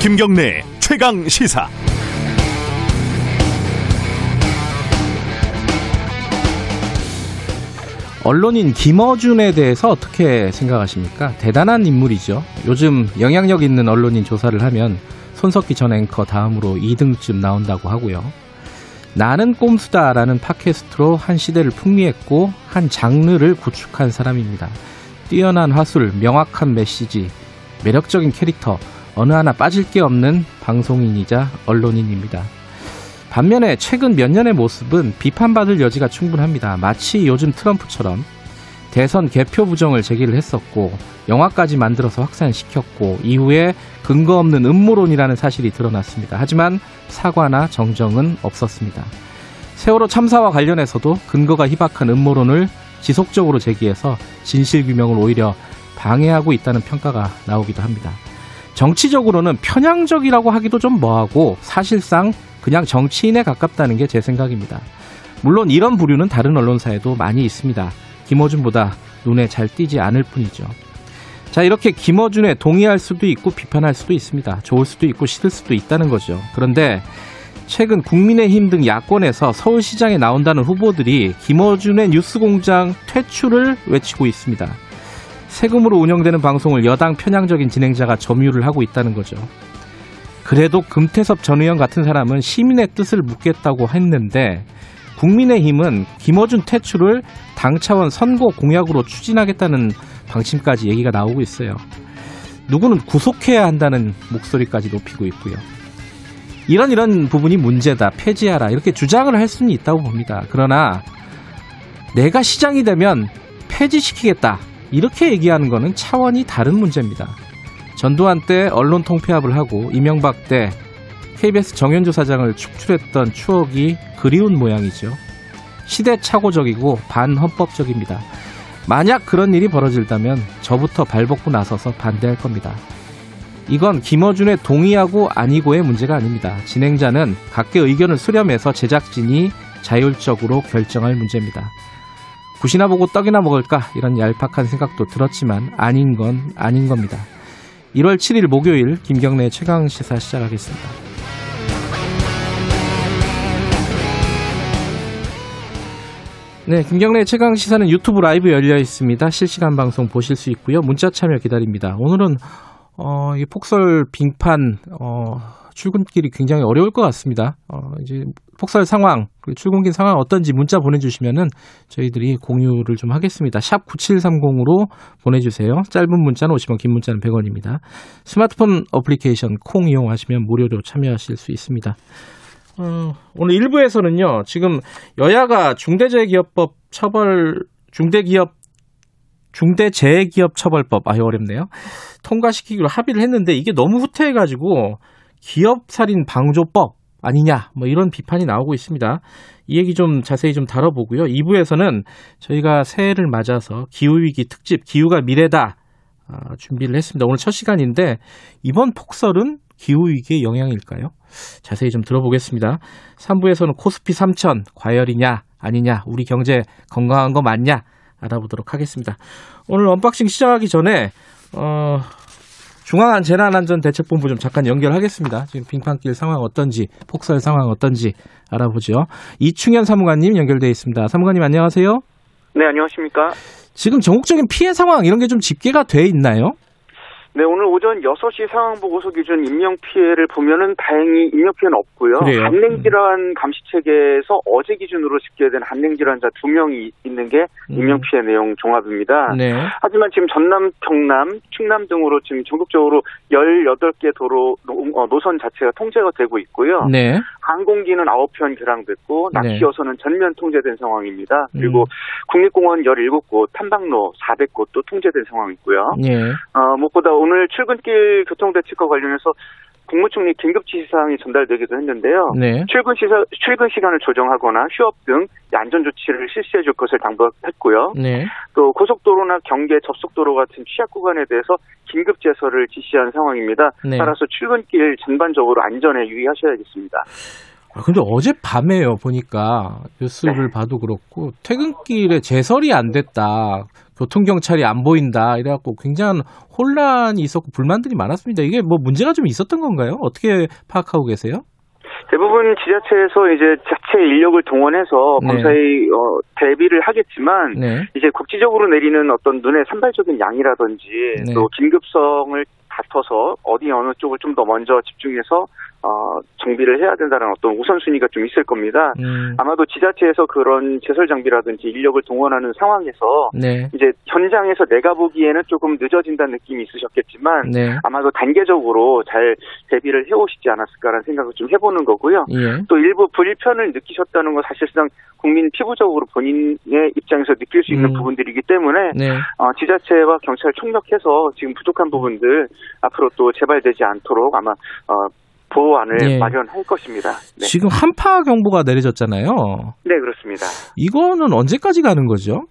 김경래 최강 시사. 언론인 김어준에 대해서 어떻게 생각하십니까? 대단한 인물이죠. 요즘 영향력 있는 언론인 조사를 하면 손석기 전 앵커 다음으로 2등쯤 나온다고 하고요. 나는 꼼수다라는 팟캐스트로 한 시대를 풍미했고 한 장르를 구축한 사람입니다. 뛰어난 화술, 명확한 메시지, 매력적인 캐릭터, 어느 하나 빠질 게 없는 방송인이자 언론인입니다. 반면에 최근 몇 년의 모습은 비판받을 여지가 충분합니다. 마치 요즘 트럼프처럼 대선 개표 부정을 제기를 했었고 영화까지 만들어서 확산시켰고 이후에 근거 없는 음모론이라는 사실이 드러났습니다. 하지만 사과나 정정은 없었습니다. 세월호 참사와 관련해서도 근거가 희박한 음모론을 지속적으로 제기해서 진실 규명을 오히려 방해하고 있다는 평가가 나오기도 합니다. 정치적으로는 편향적이라고 하기도 좀 뭐하고 사실상 그냥 정치인에 가깝다는 게 제 생각입니다. 물론 이런 부류는 다른 언론사에도 많이 있습니다. 김어준보다 눈에 잘 띄지 않을 뿐이죠. 자, 이렇게 김어준에 동의할 수도 있고 비판할 수도 있습니다. 좋을 수도 있고 싫을 수도 있다는 거죠. 그런데 최근 국민의힘 등 야권에서 서울시장에 나온다는 후보들이 김어준의 뉴스공장 퇴출을 외치고 있습니다. 세금으로 운영되는 방송을 여당 편향적인 진행자가 점유를 하고 있다는 거죠. 그래도 금태섭 전 의원 같은 사람은 시민의 뜻을 묻겠다고 했는데 국민의힘은 김어준 퇴출을 당 차원 선거 공약으로 추진하겠다는 방침까지 얘기가 나오고 있어요. 누구는 구속해야 한다는 목소리까지 높이고 있고요. 이런 이런 부분이 문제다, 폐지하라 이렇게 주장을 할 수는 있다고 봅니다. 그러나 내가 시장이 되면 폐지시키겠다 이렇게 얘기하는 것은 차원이 다른 문제입니다. 전두환 때 언론 통폐합을 하고 이명박 때 KBS 정현주 사장을 축출했던 추억이 그리운 모양이죠. 시대착오적이고 반헌법적입니다. 만약 그런 일이 벌어질다면 저부터 발벗고 나서서 반대할 겁니다. 이건 김어준의 동의하고 아니고의 문제가 아닙니다. 진행자는 각계 의견을 수렴해서 제작진이 자율적으로 결정할 문제입니다. 굿이나 보고 떡이나 먹을까 이런 얄팍한 생각도 들었지만 아닌 건 아닌 겁니다. 1월 7일 목요일 김경래 최강 시사 시작하겠습니다. 네, 김경래 최강 시사는 유튜브 라이브 열려 있습니다. 실시간 방송 보실 수 있고요. 문자 참여 기다립니다. 오늘은 어, 이 폭설 빙판 어, 출근길이 굉장히 어려울 것 같습니다. 어, 이제 폭설 상황, 그리고 출근길 상황 어떤지 문자 보내주시면은 저희들이 공유를 좀 하겠습니다. 샵 9730으로 보내주세요. 짧은 문자는 50원, 긴 문자는 100원입니다. 스마트폰 어플리케이션 콩 이용하시면 무료로 참여하실 수 있습니다. 어, 오늘 1부에서는요, 지금 여야가 중대재해기업법 처벌, 중대기업 중대재해기업처벌법 아유 어렵네요. 통과시키기로 합의를 했는데 이게 너무 후퇴해가지고 기업살인 방조법 아니냐 뭐 이런 비판이 나오고 있습니다. 이 얘기 좀 자세히 좀 다뤄보고요. 2부에서는 저희가 새해를 맞아서 기후위기 특집 기후가 미래다 아, 준비를 했습니다. 오늘 첫 시간인데 이번 폭설은 기후위기의 영향일까요? 자세히 좀 들어보겠습니다. 3부에서는 코스피 3천 과열이냐 아니냐 우리 경제 건강한 거 맞냐 알아보도록 하겠습니다. 오늘 언박싱 시작하기 전에 어, 중앙 재난안전대책본부 좀 잠깐 연결하겠습니다. 지금 빙판길 상황 어떤지, 폭설 상황 어떤지 알아보죠. 이충현 사무관님 연결돼 있습니다. 사무관님 안녕하세요. 네, 안녕하십니까? 지금 전국적인 피해 상황 이런 게 좀 집계가 돼 있나요? 네, 오늘 오전 6시 상황 보고서 기준 인명 피해를 보면은 다행히 인명 피해는 없고요. 그래요? 한랭 질환 감시 체계에서 어제 기준으로 집계된 한랭 질환자 2명이 있는 게 인명 피해 내용 종합입니다. 네. 하지만 지금 전남, 경남, 충남 등으로 지금 전국적으로 18개 도로 노- 어, 노선 자체가 통제가 되고 있고요. 네. 항공기는 9편 결항됐고 네. 낚시 어선은 전면 통제된 상황입니다. 음. 그리고 국립공원 17곳, 탐방로 400곳도 통제된 상황이고요. 예. 어, 무엇보다 오늘 출근길 교통대책과 관련해서 국무총리 긴급지시사항이 전달되기도 했는데요. 네. 출근 시사, 출근 시간을 조정하거나 휴업 등 안전 조치를 실시해 줄 것을 당부했고요. 네. 또 고속도로나 경계 접속도로 같은 취약 구간에 대해서 긴급 제설을 지시한 상황입니다. 네. 따라서 출근길 전반적으로 안전에 유의하셔야겠습니다. 아, 근데 어젯밤에요, 보니까. 뉴스를 네. 봐도 그렇고, 퇴근길에 제설이 안 됐다. 교통경찰이 안 보인다. 이래갖고 굉장한 혼란이 있었고, 불만들이 많았습니다. 이게 뭐 문제가 좀 있었던 건가요? 어떻게 파악하고 계세요? 대부분 지자체에서 이제 자체 인력을 동원해서 네. 검사에 어, 대비를 하겠지만 네. 이제 국지적으로 내리는 어떤 눈에 산발적인 양이라든지 네. 또 긴급성을 다퉈서 어디 어느 쪽을 좀 더 먼저 집중해서 어, 정비를 해야 된다는 어떤 우선순위가 좀 있을 겁니다. 음, 아마도 지자체에서 그런 제설 장비라든지 인력을 동원하는 상황에서 네. 이제 현장에서 내가 보기에는 조금 늦어진다는 느낌이 있으셨겠지만 네. 아마도 단계적으로 잘 대비를 해오시지 않았을까라는 생각을 좀 해보는 거고요. 예. 또 일부 불편을 느끼셨다는 건 사실상 국민 피부적으로 본인의 입장에서 느낄 수 있는 음. 부분들이기 때문에 네. 어, 지자체와 경찰 총력해서 지금 부족한 부분들 앞으로 또 재발되지 않도록 아마 어, 보호안을 예. 마련할 것입니다. 네. 지금 한파 경보가 내려졌잖아요. 네, 그렇습니다. 이거는 언제까지 가는 거죠?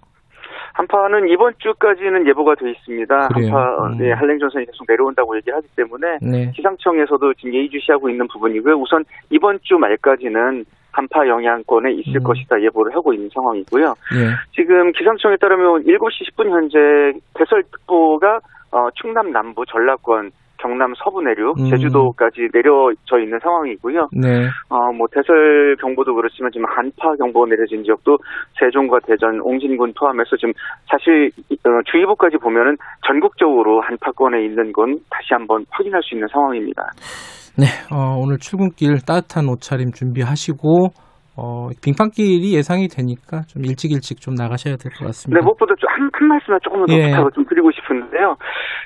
한파는 이번 주까지는 예보가 돼 있습니다. 그래요? 한파 음. 네, 한랭전선이 계속 내려온다고 얘기를 하기 때문에 네. 기상청에서도 지금 예의주시하고 있는 부분이고요. 우선 이번 주 말까지는 한파 영향권에 있을 음. 것이다 예보를 하고 있는 상황이고요. 예. 지금 기상청에 따르면 7시 10분 현재 대설특보가 어, 충남 남부, 전라권, 경남 서부 내륙, 음. 제주도까지 내려져 있는 상황이고요. 네. 어, 뭐 대설 경보도 그렇지만 지금 한파 경보가 내려진 지역도 세종과 대전, 옹진군 포함해서 지금 사실 이- 어, 주의보까지 보면은 전국적으로 한파권에 있는 건 다시 한번 확인할 수 있는 상황입니다. 네, 어, 오늘 출근길 따뜻한 옷차림 준비하시고 어, 빙판길이 예상이 되니까 좀 일찍 일찍 좀 나가셔야 될것 네, 같습니다. 무엇보다 좀 한, 한 말씀만 조금만 더 예. 부탁을 좀 드리고 싶은데요.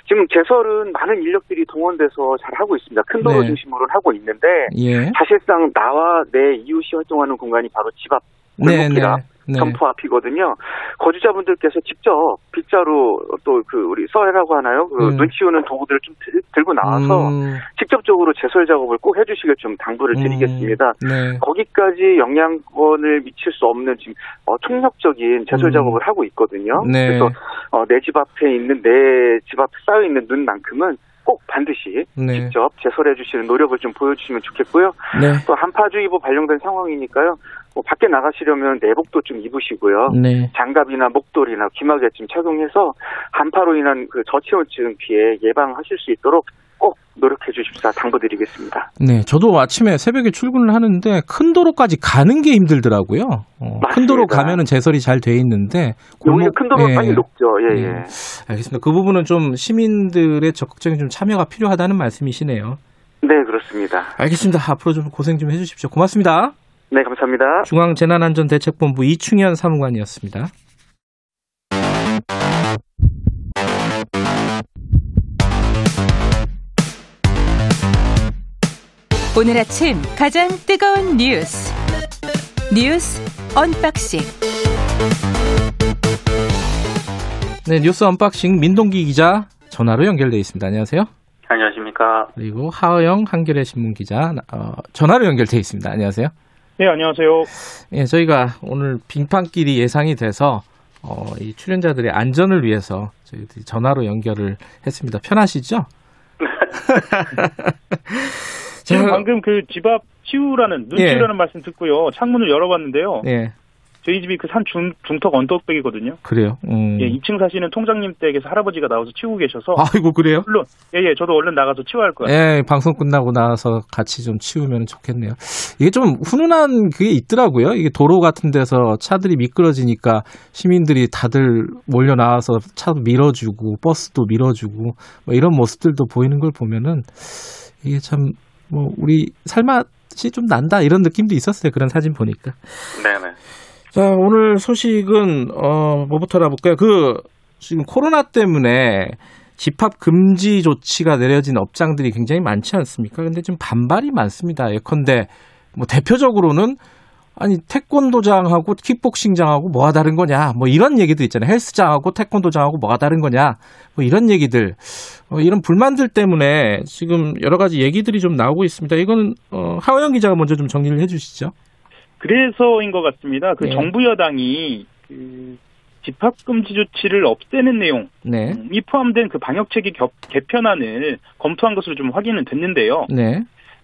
지금 제설은 많은 인력들이 동원돼서 잘 하고 있습니다. 큰 도로 네. 중심으로 하고 있는데 예. 사실상 나와 내 이웃이 활동하는 공간이 바로 집앞 네, 골목길 네. 앞 네. 점포 앞이거든요. 거주자분들께서 직접 빗자루 또 그 우리 썰이라고 하나요? 그 음. 눈 치우는 도구들을 좀 들, 들고 나와서 음, 직접적으로 제설 작업을 꼭 해주시길 좀 당부를 음, 드리겠습니다. 네. 거기까지 영향권을 미칠 수 없는 지금 어, 총력적인 제설 음. 작업을 하고 있거든요. 네. 그래서 어, 내 집 앞에 있는 내 집 앞에 쌓여 있는 눈만큼은 꼭 반드시 네. 직접 제설해 주시는 노력을 좀 보여주시면 좋겠고요. 네. 또 한파주의보 발령된 상황이니까요. 뭐 밖에 나가시려면 내복도 좀 입으시고요. 네. 장갑이나 목도리나 귀마개 좀 착용해서 한파로 인한 그 저체온증 피해 예방하실 수 있도록 꼭 노력해 주십사 당부드리겠습니다. 네, 저도 아침에 새벽에 출근을 하는데 큰 도로까지 가는 게 힘들더라고요. 어, 큰 도로. 가면은 제설이 잘 돼 있는데 오히려 큰 도로 예, 빨리 녹죠. 예, 예. 예. 알겠습니다. 그 부분은 좀 시민들의 적극적인 좀 참여가 필요하다는 말씀이시네요. 네, 그렇습니다. 알겠습니다. 앞으로 좀 고생 좀 해주십시오. 고맙습니다. 네, 감사합니다. 중앙재난안전대책본부 이충현 사무관이었습니다. 오늘 아침 가장 뜨거운 뉴스 뉴스 언박싱 네, 뉴스 언박싱 민동기 기자 전화로 연결돼 있습니다. 안녕하세요. 안녕하십니까. 그리고 하영 한겨레 신문 기자 어, 전화로 연결돼 있습니다. 안녕하세요. 네, 안녕하세요. 예, 저희가 오늘 빙판길이 예상이 돼서 어, 이 출연자들의 안전을 위해서 저희들이 전화로 연결을 했습니다. 편하시죠? 지금 제가- 방금 그 집 앞 치우라는 눈 예. 말씀 듣고요. 창문을 열어봤는데요. 예, 저희 집이 그산 중턱 언덕백이거든요. 그래요. 음. 예, 2층 사시는 통장님 댁에서 할아버지가 나와서 치우고 계셔서 아이고 그래요? 물론 예 예 저도 얼른 나가서 치워야 할 거예요. 예, 방송 끝나고 나서 같이 좀 치우면 좋겠네요. 이게 좀 훈훈한 그게 있더라고요. 이게 도로 같은 데서 차들이 미끄러지니까 시민들이 다들 몰려 나와서 차도 밀어주고 버스도 밀어주고 뭐 이런 모습들도 보이는 걸 보면은 이게 참 뭐 우리 살맛이 좀 난다 이런 느낌도 있었어요. 그런 사진 보니까. 네네. 자, 오늘 소식은 어 뭐부터 알아볼까요? 그 지금 코로나 때문에 집합 금지 조치가 내려진 업장들이 굉장히 많지 않습니까? 근데 좀 반발이 많습니다. 예컨대 뭐 대표적으로는 아니 태권도장하고 킥복싱장하고 뭐가 다른 거냐 뭐 이런 얘기들 있잖아요 헬스장하고 태권도장하고 뭐가 다른 거냐 뭐 이런 얘기들 어, 이런 불만들 때문에 지금 여러 가지 얘기들이 좀 나오고 있습니다 이거는 어, 하호영 기자가 먼저 좀 정리를 해주시죠 그래서인 것 같습니다. 그 예. 정부 여당이 그 집합 금지 조치를 없애는 내용 네이 포함된 그 겹- 개편안을 검토한 것으로 좀 확인은 됐는데요. 네.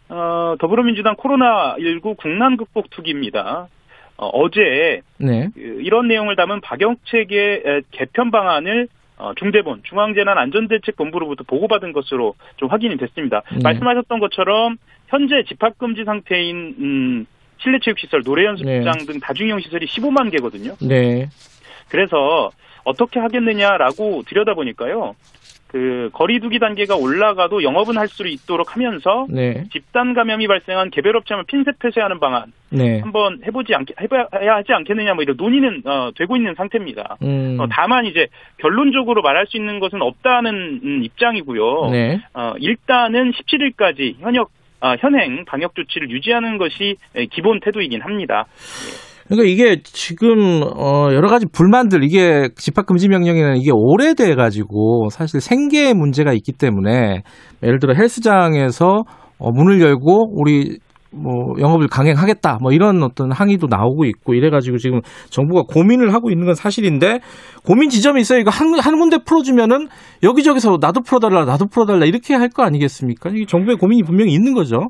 어, 더불어민주당 코로나19 국난 극복 투기입니다. 어, 제 네. 이런 내용을 담은 박영책의 에, 개편 방안을 어, 중대본 중앙재난안전대책본부로부터 보고받은 것으로 좀 확인이 됐습니다. 네. 말씀하셨던 것처럼 현재 집합금지 상태인 음, 실내 체육 시설, 노래 연습장 네. 등 다중이용 시설이 15만 개거든요. 네. 그래서 어떻게 하겠느냐라고 들여다보니까요. 그 거리두기 단계가 올라가도 영업은 할 수 있도록 하면서 네. 집단 감염이 발생한 개별 업체만 핀셋 폐쇄하는 방안 네. 한번 해보지 않 해봐야 하지 않겠느냐 뭐 이런 논의는 어, 되고 있는 상태입니다. 음. 어, 다만 이제 결론적으로 말할 수 있는 것은 없다는 음, 입장이고요. 네. 어, 일단은 17일까지 현역 아, 현행 방역 조치를 유지하는 것이 에, 기본 태도이긴 합니다. 그러니까 이게 지금 어 여러 가지 불만들 이게 집합 금지 명령에는 이게 오래돼 가지고 사실 생계에 문제가 있기 때문에 예를 들어 헬스장에서 어 문을 열고 우리 뭐 영업을 강행하겠다 뭐 이런 어떤 항의도 나오고 있고 이래 가지고 지금 정부가 고민을 하고 있는 건 사실인데 고민 지점이 있어요. 이거 한, 한 군데 풀어주면은 여기저기서 나도 풀어달라 나도 풀어달라 이렇게 할 거 아니겠습니까? 이게 정부의 고민이 분명히 있는 거죠.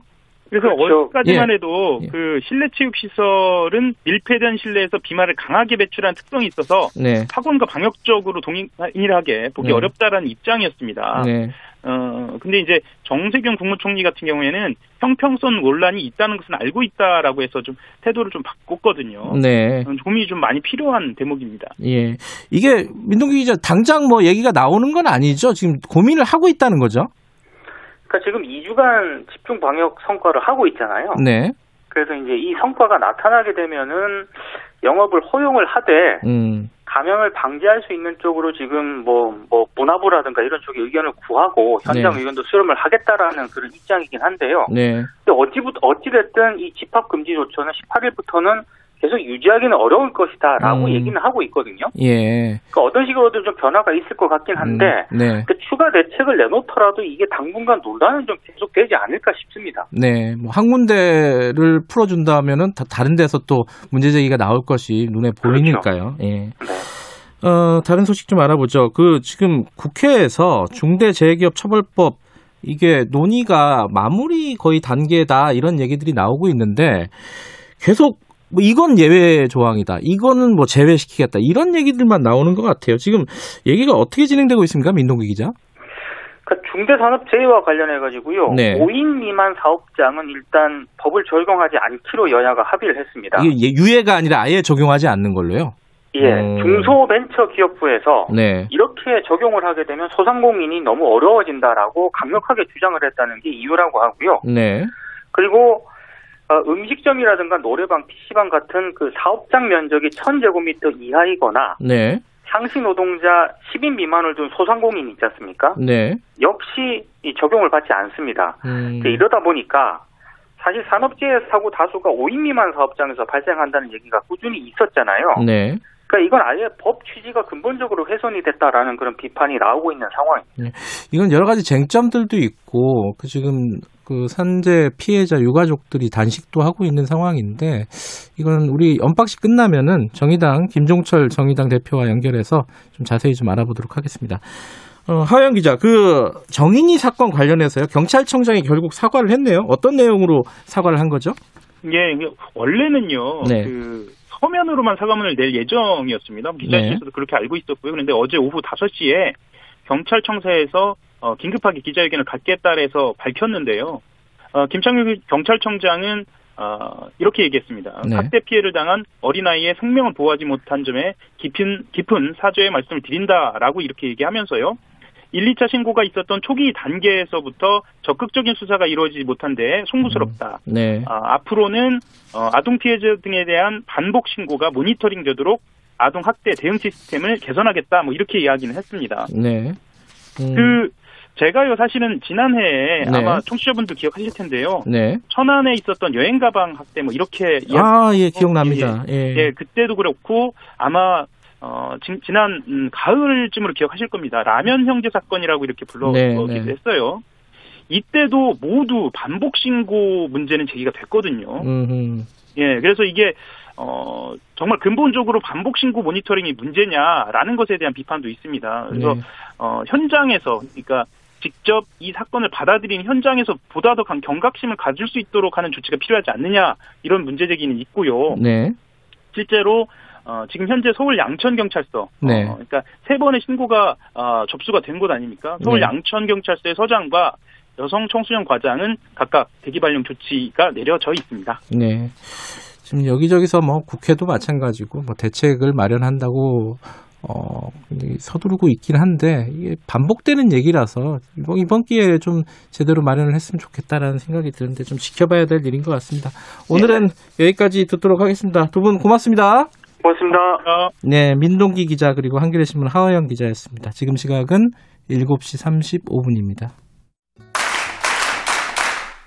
그래서 그렇죠. 어제까지만 예. 해도 예. 그 실내 체육 시설은 밀폐된 실내에서 비말을 강하게 배출한 특성이 있어서 네. 학원과 방역적으로 동일하게 보기 네. 어렵다라는 입장이었습니다. 네. 어 근데 이제 정세균 국무총리 같은 경우에는 형평성 논란이 있다는 것은 알고 있다라고 해서 좀 태도를 좀 바꿨거든요. 네. 어, 고민이 좀 많이 필요한 대목입니다. 예. 이게 민동기 기자 당장 뭐 얘기가 나오는 건 아니죠. 지금 고민을 하고 있다는 거죠. 그러니까 지금 2주간 집중 방역 성과를 하고 있잖아요. 네. 그래서 이제 이 성과가 나타나게 되면은 영업을 허용을 하되 음. 감염을 방지할 수 있는 쪽으로 지금 뭐, 뭐, 문화부라든가 이런 쪽에 의견을 구하고 현장 네. 의견도 수렴을 하겠다라는 그런 입장이긴 한데요. 네. 근데 어찌부터, 어찌됐든 이 집합금지 조처는 18일부터는 계속 유지하기는 어려울 것이다라고 음. 얘기는 하고 있거든요. 예. 그러니까 어떤 식으로든 좀 변화가 있을 것 같긴 한데, 음, 네. 그 추가 대책을 내놓더라도 이게 당분간 논란은 좀 계속되지 않을까 싶습니다. 네. 뭐 한 군데를 풀어 준다면은 다 다른 데서 또 문제 제기가 나올 것이 눈에 보이니까요. 예. 네. 어, 다른 소식 좀 알아보죠. 그 지금 국회에서 중대재해기업 처벌법 이게 논의가 마무리 거의 단계다 이런 얘기들이 나오고 있는데 계속 뭐 이건 예외 조항이다. 이거는 뭐 제외시키겠다. 이런 얘기들만 나오는 것 같아요. 지금 얘기가 어떻게 진행되고 있습니까? 민동기 기자? 그러니까 중대산업재해와 관련해 가지고요. 네. 5인 미만 사업장은 일단 법을 적용하지 않기로 여야가 합의를 했습니다. 이게 예- 유예가 아니라 아예 적용하지 않는 걸로요. 예, 음. 중소벤처기업부에서 네. 이렇게 적용을 하게 되면 소상공인이 너무 어려워진다라고 강력하게 주장을 했다는 게 이유라고 하고요. 네. 그리고 어, 음식점이라든가 노래방, PC방 같은 그 사업장 면적이 1000제곱미터 이하이거나 네. 상시 노동자 10인 미만을 둔 소상공인 있지 않습니까? 네. 역시 이 적용을 받지 않습니다. 음. 네, 이러다 보니까 사실 산업재해 사고 다수가 5인 미만 사업장에서 발생한다는 얘기가 꾸준히 있었잖아요. 네. 그러니까 이건 아예 법 취지가 근본적으로 훼손이 됐다라는 그런 비판이 나오고 있는 상황입니다. 이건 여러 가지 쟁점들도 있고 그 지금 그 산재 피해자 유가족들이 단식도 하고 있는 상황인데 이건 우리 언박싱 끝나면은 정의당 김종철 정의당 대표와 연결해서 좀 자세히 좀 알아보도록 하겠습니다. 어, 하영 기자, 그 정인이 사건 관련해서요 경찰청장이 결국 사과를 했네요. 어떤 내용으로 사과를 한 거죠? 이게 원래는요. 네. 그 서면으로만 사과문을 낼 예정이었습니다. 기자실에서도 그렇게 알고 있었고요. 그런데 어제 오후 5시에 경찰청사에서 어, 긴급하게 기자회견을 갖겠다 해서 밝혔는데요. 어, 김창규 경찰청장은 어, 이렇게 얘기했습니다. 네. 학대 피해를 당한 어린아이의 생명을 보호하지 못한 점에 깊은, 깊은 사죄의 말씀을 드린다라고 이렇게 얘기하면서요. 1, 2차 신고가 있었던 초기 단계에서부터 적극적인 수사가 이루어지지 못한 데 송구스럽다. 네. 아, 앞으로는 어, 아동 피해자 등에 대한 반복 신고가 모니터링 되도록 아동 학대 대응 시스템을 개선하겠다. 뭐 이렇게 이야기는 했습니다. 네. 음, 그 제가요 사실은 지난해에 네. 아마 청취자분들 기억하실 텐데요. 네. 천안에 있었던 여행 가방 학대 뭐 이렇게 아, 예, 기억납니다. 예. 예, 그때도 그렇고 아마 어, 지, 난 음, 가을쯤으로 기억하실 겁니다. 라면 형제 사건이라고 이렇게 불러기도 네, 네. 했어요. 이때도 모두 반복 신고 문제는 제기가 됐거든요. 음, 예, 그래서 이게 어, 정말 근본적으로 반복 신고 모니터링이 문제냐라는 것에 대한 비판도 있습니다. 그래서 네. 어, 현장에서 그러니까 직접 이 사건을 받아들인 현장에서 보다 더 강 경각심을 가질 수 있도록 하는 조치가 필요하지 않느냐 이런 문제 제기는 있고요. 네. 실제로 어, 지금 현재 서울 양천 경찰서, 네. 어, 그러니까 세 번의 신고가 어, 접수가 된 곳 아닙니까? 서울 네. 양천 경찰서의 서장과 여성 청소년 과장은 각각 대기 발령 조치가 내려져 있습니다. 네. 지금 여기저기서 뭐 국회도 마찬가지고 뭐 대책을 마련한다고 어이 서두르고 있긴 한데 이게 반복되는 얘기라서 이번 이번 기회에 좀 제대로 마련을 했으면 좋겠다라는 생각이 드는데 좀 지켜봐야 될 일인 것 같습니다. 오늘은 여기까지 듣도록 하겠습니다. 두 분 고맙습니다. 고맙습니다. 어, 네, 민동기 기자 그리고 한겨레 신문 하호영 기자였습니다. 지금 시각은 7시 35분입니다.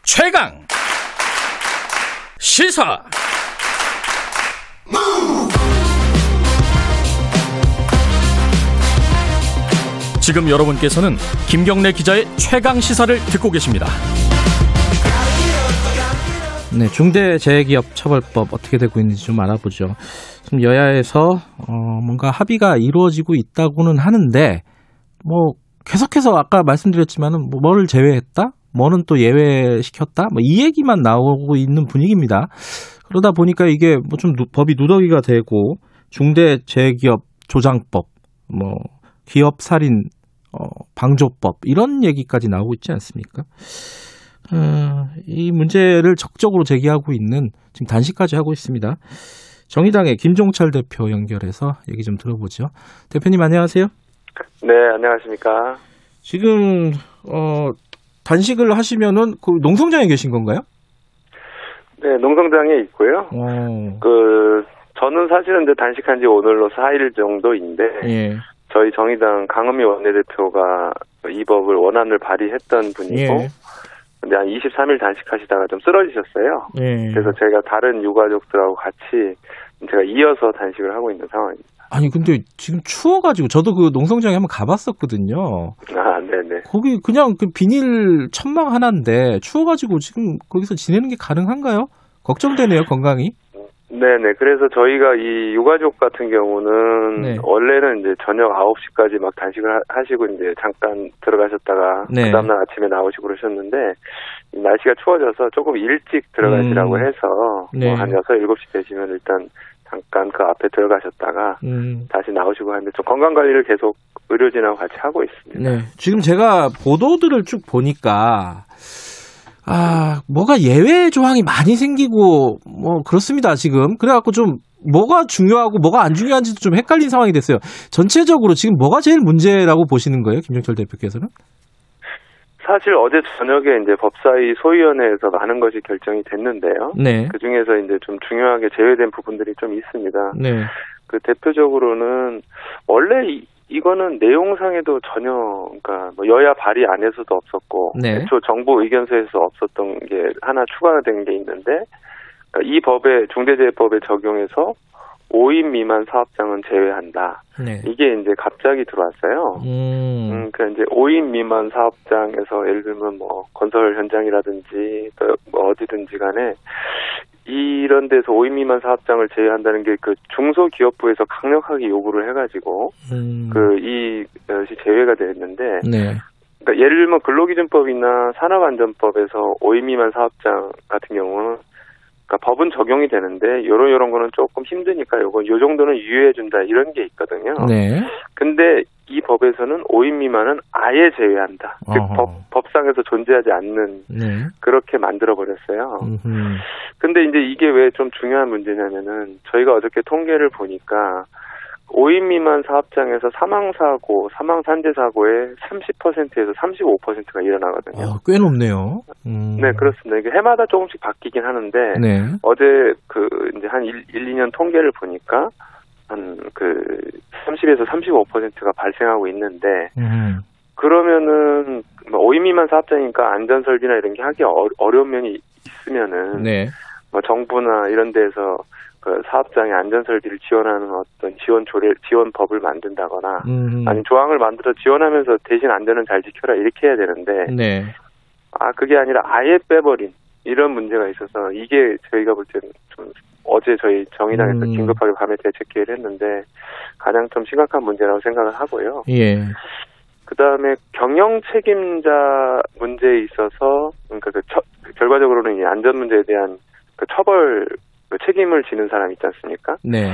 최강 시사 지금 여러분께서는 김경래 기자의 최강 시사를 듣고 계십니다. 네, 중대재해기업 처벌법 어떻게 되고 있는지 좀 알아보죠. 지금 여야에서 어, 뭔가 합의가 이루어지고 있다고는 하는데 뭐 계속해서 아까 말씀드렸지만은 뭐 뭐를 제외했다, 뭐는 또 예외시켰다, 뭐 이 얘기만 나오고 있는 분위기입니다. 그러다 보니까 이게 뭐 좀 법이 누더기가 되고 중대재해기업 조장법, 뭐 기업 살인 어, 방조법 이런 얘기까지 나오고 있지 않습니까? 어, 이 문제를 적극적으로 제기하고 있는 지금 단식까지 하고 있습니다. 정의당의 김종철 대표 연결해서 얘기 좀 들어보죠. 대표님 안녕하세요. 네, 안녕하십니까. 지금 어, 단식을 하시면은 그 농성장에 계신 건가요? 네, 농성장에 있고요. 어, 그 저는 사실은 이제 단식한 지 오늘로 4일 정도인데 예, 저희 정의당 강은미 원내대표가 이 법을 원안을 발의했던 분이고 예, 근데 한 23일 단식하시다가 좀 쓰러지셨어요. 예. 그래서 저희가 다른 유가족들하고 같이 제가 이어서 단식을 하고 있는 상황입니다. 아니 근데 지금 추워가지고 저도 그 농성장에 한번 가봤었거든요. 아, 네네. 거기 그냥 그 비닐 천막 하나인데 추워가지고 지금 거기서 지내는 게 가능한가요? 걱정되네요 건강이. 네네. 그래서 저희가 이 유가족 같은 경우는 네. 원래는 이제 저녁 9시까지 막 단식을 하- 하시고 이제 잠깐 들어가셨다가 네. 그 다음날 아침에 나오시고 그러셨는데 이 날씨가 추워져서 조금 일찍 들어가시라고 음. 해서 네. 뭐한 6, 7시 되시면 일단 잠깐 그 앞에 들어가셨다가 음. 다시 나오시고 하는데 좀 건강 관리를 계속 의료진하고 같이 하고 있습니다. 네. 지금 제가 보도들을 쭉 보니까, 아, 뭐가 예외 조항이 많이 생기고, 뭐, 그렇습니다, 지금. 그래 갖고 좀, 뭐가 중요하고 뭐가 안 중요한지도 좀 헷갈린 상황이 됐어요. 전체적으로 지금 뭐가 제일 문제라고 보시는 거예요, 김정철 대표께서는? 사실 어제 저녁에 이제 법사위 소위원회에서 많은 것이 결정이 됐는데요. 네. 그 중에서 이제 좀 중요하게 제외된 부분들이 좀 있습니다. 네. 그 대표적으로는 원래 이, 이거는 내용상에도 전혀 그러니까 뭐 여야 발의 안에서도 없었고 네. 애초 정부 의견서에서 없었던 게 하나 추가된 게 있는데 그러니까 이 법에 중대재해법에 적용해서 5인 미만 사업장은 제외한다. 네. 이게 이제 갑자기 들어왔어요. 음. 음, 그 이제 5인 미만 사업장에서 예를 들면 뭐 건설 현장이라든지 또뭐 어디든지 간에 이런 데서 5인 미만 사업장을 제외한다는 게 그 중소기업부에서 강력하게 요구를 해가지고 음. 그 이 것이 제외가 됐는데 네. 그러니까 예를 들면 근로기준법이나 산업안전법에서 5인 미만 사업장 같은 경우는 그러니까 법은 적용이 되는데 요런 요런 거는 조금 힘드니까 요거 요 정도는 유예해 준다 이런 게 있거든요. 네. 근데 이 법에서는 5인 미만은 아예 제외한다. 즉 어허. 법, 법상에서 존재하지 않는 네. 그렇게 만들어 버렸어요. 근데 이제 이게 왜 좀 중요한 문제냐면은 저희가 어저께 통계를 보니까 5인 미만 사업장에서 사망 사고, 사망 산재 사고의 30%에서 35%가 일어나거든요. 어, 꽤 높네요. 음. 네, 그렇습니다. 이게 해마다 조금씩 바뀌긴 하는데 네. 어제 그 이제 한 1, 2년 통계를 보니까 한 그 30에서 35%가 발생하고 있는데 음. 그러면은 뭐 5인 미만 사업장이니까 안전 설비나 이런 게 하기 어, 어려운 면이 있으면은 네. 뭐 정부나 이런 데서 그 사업장의 안전 설비를 지원하는 어떤 지원 조례 지원법을 만든다거나 음. 아니 조항을 만들어 지원하면서 대신 안전은 잘 지켜라 이렇게 해야 되는데 네. 아 그게 아니라 아예 빼버린 이런 문제가 있어서 이게 저희가 볼 때는 좀 어제 저희 정의당에서 음. 긴급하게 밤에 대책 회의를 했는데 가장 좀 심각한 문제라고 생각을 하고요. 예. 그 다음에 경영 책임자 문제에 있어서 그러니까 그 처, 결과적으로는 이 안전 문제에 대한 그 처벌 그 책임을 지는 사람 있지 않습니까? 네.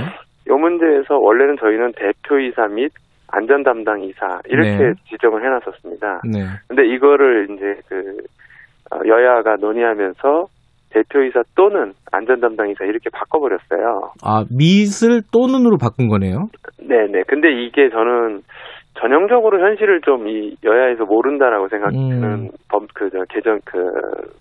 이 문제에서 원래는 저희는 대표이사 및 안전 담당 이사 이렇게 네. 지정을 해놨었습니다. 네. 근데 이거를 이제 그 어, 여야가 논의하면서 대표이사 또는 안전 담당 이사 이렇게 바꿔버렸어요. 아, 밑을 또는으로 바꾼 거네요. 네네. 근데 이게 저는 전형적으로 현실을 좀 이 여야에서 모른다라고 생각하는 음. 법그 개정 그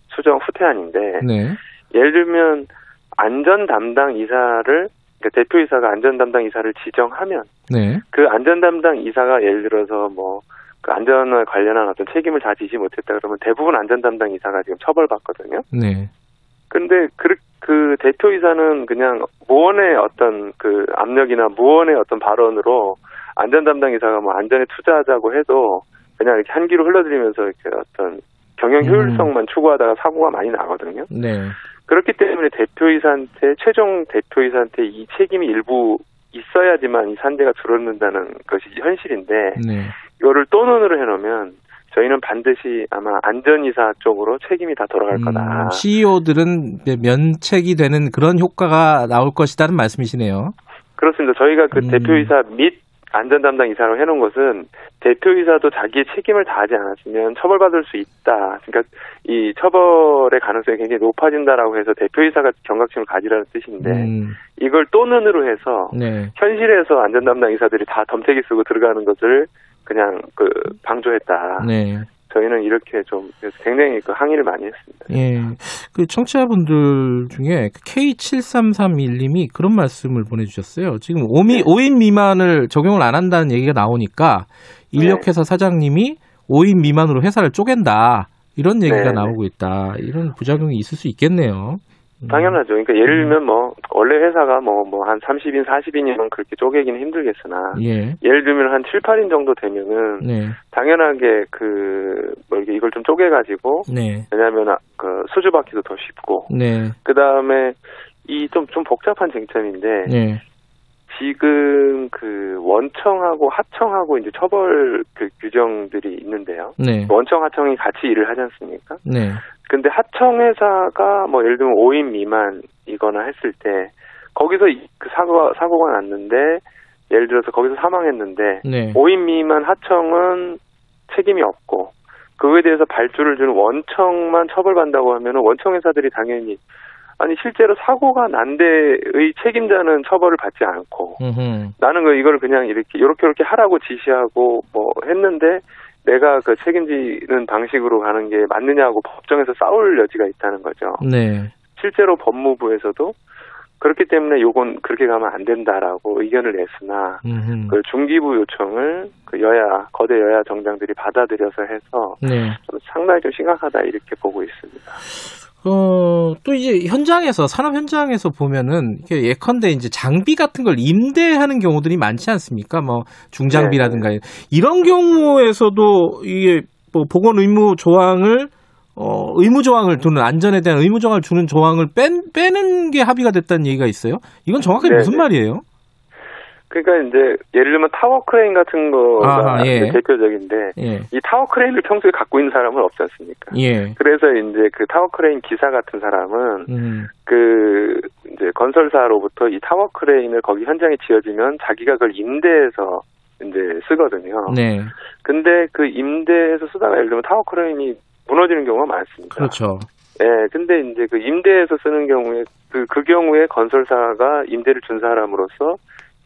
수정 후퇴안인데 네. 예를 들면 안전 담당 이사를 그러니까 대표이사가 안전 담당 이사를 지정하면 네. 그 안전 담당 이사가 예를 들어서 뭐 그 안전과 관련한 어떤 책임을 다 지지 못했다 그러면 대부분 안전 담당 이사가 지금 처벌받거든요. 네. 근데 그, 그 대표이사는 그냥 무언의 어떤 그 압력이나 무언의 어떤 발언으로 안전 담당 이사가 뭐 안전에 투자하자고 해도 그냥 이렇게 한기로 흘러들이면서 이렇게 어떤 경영 음. 효율성만 추구하다가 사고가 많이 나거든요. 네. 그렇기 때문에 대표이사한테 최종 대표이사한테 이 책임이 일부 있어야지만 이 산재가 줄어든다는 것이 현실인데 네. 이거를 또는으로 해놓으면 저희는 반드시 아마 안전이사 쪽으로 책임이 다 돌아갈 거다. 음, CEO들은 면책이 되는 그런 효과가 나올 것이다는 말씀이시네요. 그렇습니다. 저희가 그 음. 대표이사 및 안전 담당 이사로 해놓은 것은 대표이사도 자기의 책임을 다하지 않았으면 처벌받을 수 있다. 그러니까 이 처벌의 가능성이 굉장히 높아진다라고 해서 대표이사가 경각심을 가지라는 뜻인데 음, 이걸 또는으로 해서 네. 현실에서 안전 담당 이사들이 다 덤태기 쓰고 들어가는 것을 그냥 그 방조했다. 네. 저희는 이렇게 좀 굉장히 그 항의를 많이 했습니다. 예. 그 청취자분들 중에 그 K7331님이 그런 말씀을 보내주셨어요. 지금 5미, 5인 미만을 적용을 안 한다는 얘기가 나오니까 인력회사 사장님이 5인 미만으로 회사를 쪼갠다. 이런 얘기가 네, 네. 나오고 있다. 이런 부작용이 있을 수 있겠네요. 음. 당연하죠. 그러니까 예를 들면 뭐 원래 회사가 뭐 뭐 한 30인 40인이면 그렇게 쪼개기는 힘들겠으나 예. 예를 들면 한 7, 8인 정도 되면은 네. 당연하게 그뭐 이렇게 이걸 좀 쪼개 가지고 네. 왜냐하면 아, 그 수주 받기도 더 쉽고 네. 그 다음에 이 좀좀 복잡한 쟁점인데 네. 지금 그 원청하고 하청하고 이제 처벌 그 규정들이 있는데요. 네. 원청 하청이 같이 일을 하지 않습니까? 네. 근데 하청 회사가 뭐 예를 들면 5인 미만이거나 했을 때 거기서 이- 그 사고가 사고가 났는데 예를 들어서 거기서 사망했는데 네. 5인 미만 하청은 책임이 없고 그거에 대해서 발주를 주는 원청만 처벌받는다고 하면 원청 회사들이 당연히 아니 실제로 사고가 난 데의 책임자는 처벌을 받지 않고 음흠. 나는 그 이걸 그냥 이렇게 요렇게 요렇게 하라고 지시하고 뭐 했는데 내가 그 책임지는 방식으로 가는 게 맞느냐고 법정에서 싸울 여지가 있다는 거죠. 네. 실제로 법무부에서도 그렇기 때문에 요건 그렇게 가면 안 된다라고 의견을 냈으나 음흠. 그 중기부 요청을 그 여야 거대 여야 정당들이 받아들여서 해서 네. 좀 상당히 좀 심각하다 이렇게 보고 있습니다. 어, 또 이제 현장에서, 산업 현장에서 보면은, 예컨대 이제 장비 같은 걸 임대하는 경우들이 많지 않습니까? 뭐, 중장비라든가. 이런 경우에서도 이게 뭐, 보건 의무 조항을, 어, 의무 조항을 두는, 안전에 대한 의무 조항을 주는 조항을 뺀, 빼는 게 합의가 됐다는 얘기가 있어요? 이건 정확하게 네네. 무슨 말이에요? 그러니까 이제 예를 들면 타워 크레인 같은 거가 아하, 예. 대표적인데 예. 이 타워 크레인을 평소에 갖고 있는 사람은 없지 않습니까? 예. 그래서 이제 그 타워 크레인 기사 같은 사람은 음, 그 이제 건설사로부터 이 타워 크레인을 거기 현장에 지어지면 자기가 그걸 임대해서 이제 쓰거든요. 네. 근데 그 임대해서 쓰다가 예를 들면 타워 크레인이 무너지는 경우가 많습니다. 그렇죠. 예, 근데 이제 그 임대해서 쓰는 경우에 그, 그 경우에 건설사가 임대를 준 사람으로서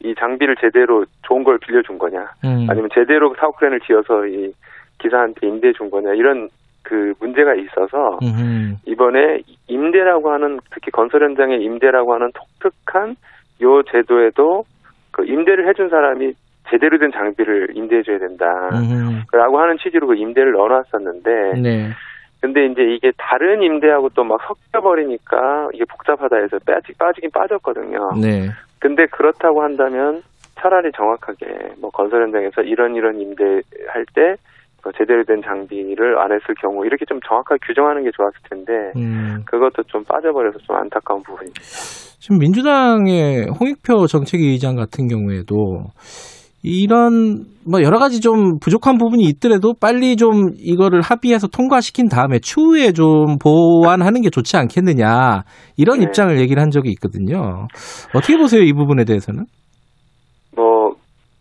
이 장비를 제대로 좋은 걸 빌려준 거냐, 음, 아니면 제대로 크레인을 지어서 이 기사한테 임대해 준 거냐, 이런 그 문제가 있어서 음흠. 이번에 임대라고 하는 특히 건설 현장에 임대라고 하는 독특한 요 제도에도 그 임대를 해준 사람이 제대로 된 장비를 임대해줘야 된다라고 음흠. 하는 취지로 그 임대를 넣어놨었는데 네. 근데 이제 이게 다른 임대하고 또 막 섞여버리니까 이게 복잡하다 해서 빠지, 빠지긴 빠졌거든요. 네. 근데 그렇다고 한다면 차라리 정확하게 뭐 건설 현장에서 이런 이런 임대할 때그 제대로 된 장비를 안 했을 경우 이렇게 좀 정확하게 규정하는 게 좋았을 텐데 음. 그것도 좀 빠져버려서 좀 안타까운 부분입니다. 지금 민주당의 홍익표 정책위 의장 같은 경우에도 이런 뭐 여러 가지 좀 부족한 부분이 있더라도 빨리 좀 이거를 합의해서 통과시킨 다음에 추후에 좀 보완하는 게 좋지 않겠느냐 이런 네. 입장을 얘기를 한 적이 있거든요. 어떻게 보세요 이 부분에 대해서는?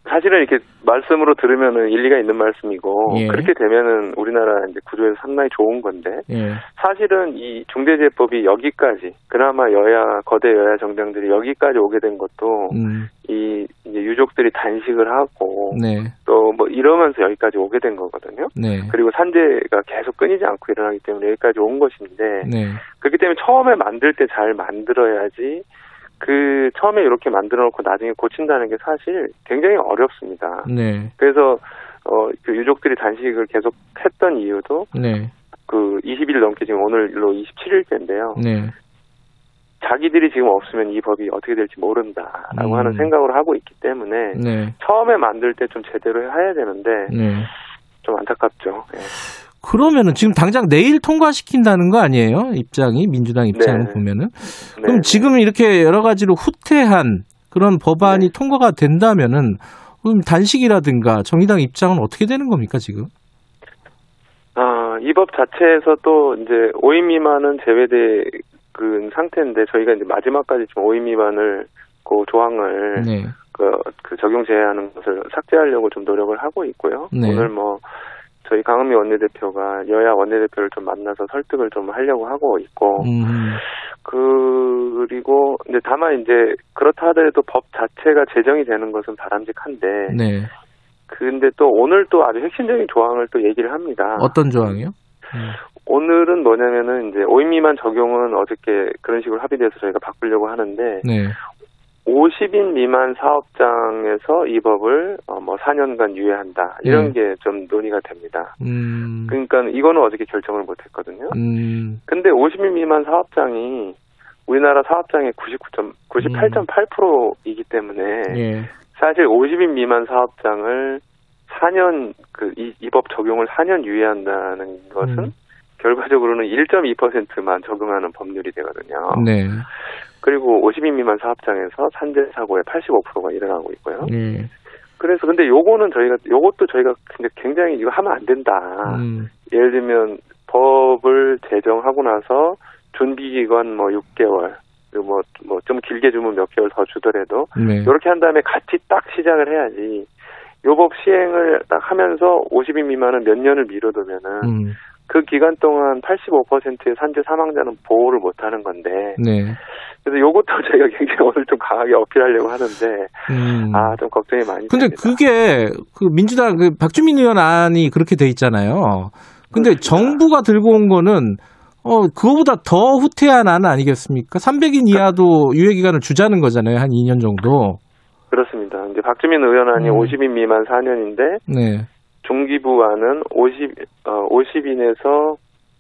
뭐 사실은 이렇게 말씀으로 들으면은 일리가 있는 말씀이고 예. 그렇게 되면은 우리나라 이제 구조에서 상당히 좋은 건데 예. 사실은 이 중대재해법이 여기까지 그나마 여야 거대 여야 정당들이 여기까지 오게 된 것도 음, 이 이제 유족들이 단식을 하고 네, 또뭐 이러면서 여기까지 오게 된 거거든요. 네, 그리고 산재가 계속 끊이지 않고 일어나기 때문에 여기까지 온 것인데 네, 그렇기 때문에 처음에 만들 때 잘 만들어야지 그 처음에 이렇게 만들어 놓고 나중에 고친다는 게 사실 굉장히 어렵습니다. 네, 그래서 어, 그 유족들이 단식을 계속 했던 이유도 네, 그 20일 넘게 지금 오늘로 27일째인데요. 네, 자기들이 지금 없으면 이 법이 어떻게 될지 모른다라고 음. 하는 생각을 하고 있기 때문에 네, 처음에 만들 때 좀 제대로 해야 되는데 네. 좀 안타깝죠. 예. 그러면은 지금 당장 내일 통과시킨다는 거 아니에요? 입장이 민주당 입장을 네. 보면은 네, 그럼 네. 지금 이렇게 여러 가지로 후퇴한 그런 법안이 통과가 된다면은 그럼 단식이라든가 정의당 입장은 어떻게 되는 겁니까 지금? 아, 이 법 자체에서 또 이제 5인 미만은 제외된 그 상태인데 저희가 이제 마지막까지 지금 5인 미만을 그 조항을 네, 그, 그 적용 제외하는 것을 삭제하려고 좀 노력을 하고 있고요. 네. 오늘 뭐 저희 강은미 원내대표가 여야 원내대표를 좀 만나서 설득을 좀 하려고 하고 있고 음, 그리고 이제 다만 이제 그렇다 하더라도 법 자체가 제정이 되는 것은 바람직한데 네. 근데 또 오늘 또 아주 핵심적인 조항을 또 얘기를 합니다. 어떤 조항이요? 오늘은 뭐냐면은 이제 5인 미만 적용은 어저께 그런 식으로 합의돼서 저희가 바꾸려고 하는데 네, 50인 미만 사업장에서 이 법을 어, 뭐 4년간 유예한다 이런 음. 게좀 논의가 됩니다. 음, 그러니까 이거는 어저께 결정을 못했거든요. 음, 근데 50인 미만 사업장이 우리나라 사업장의 99. 98.8%이기 때문에 예, 사실 50인 미만 사업장을 4년 그이법 적용을 4년 유예한다는 것은 음. 결과적으로는 1.2%만 적용하는 법률이 되거든요. 네, 그리고 50인 미만 사업장에서 산재 사고의 85%가 일어나고 있고요. 예, 그래서 근데 요거는 저희가 요것도 저희가 굉장히- 이거 하면 안 된다. 음, 예를 들면 법을 제정하고 나서 준비 기간 뭐 6개월 그리고 뭐뭐 좀 길게 주면 몇 개월 더 주더라도 네, 이렇게 한 다음에 같이 딱 시작을 해야지. 요법 시행을 딱 하면서 50인 미만은 몇 년을 미뤄두면은 음, 그 기간 동안 85%의 산재 사망자는 보호를 못 하는 건데 네, 그래서 요것도 저희가 굉장히 오늘 좀 강하게 어필하려고 하는데 음. 아좀 걱정이 많이 근데 됩니다. 그게 그 민주당 그 박주민 의원 안이 그렇게 돼 있잖아요. 근데 그렇습니다. 정부가 들고 온 거는 어 그거보다 더 후퇴한 안 아니겠습니까? 300인 이하도 유예 기간을 주자는 거잖아요. 한 2년 정도. 그렇습니다. 이제 박주민 의원 안이 음. 50인 미만 4년인데 네. 중기부안은 50 어, 50인에서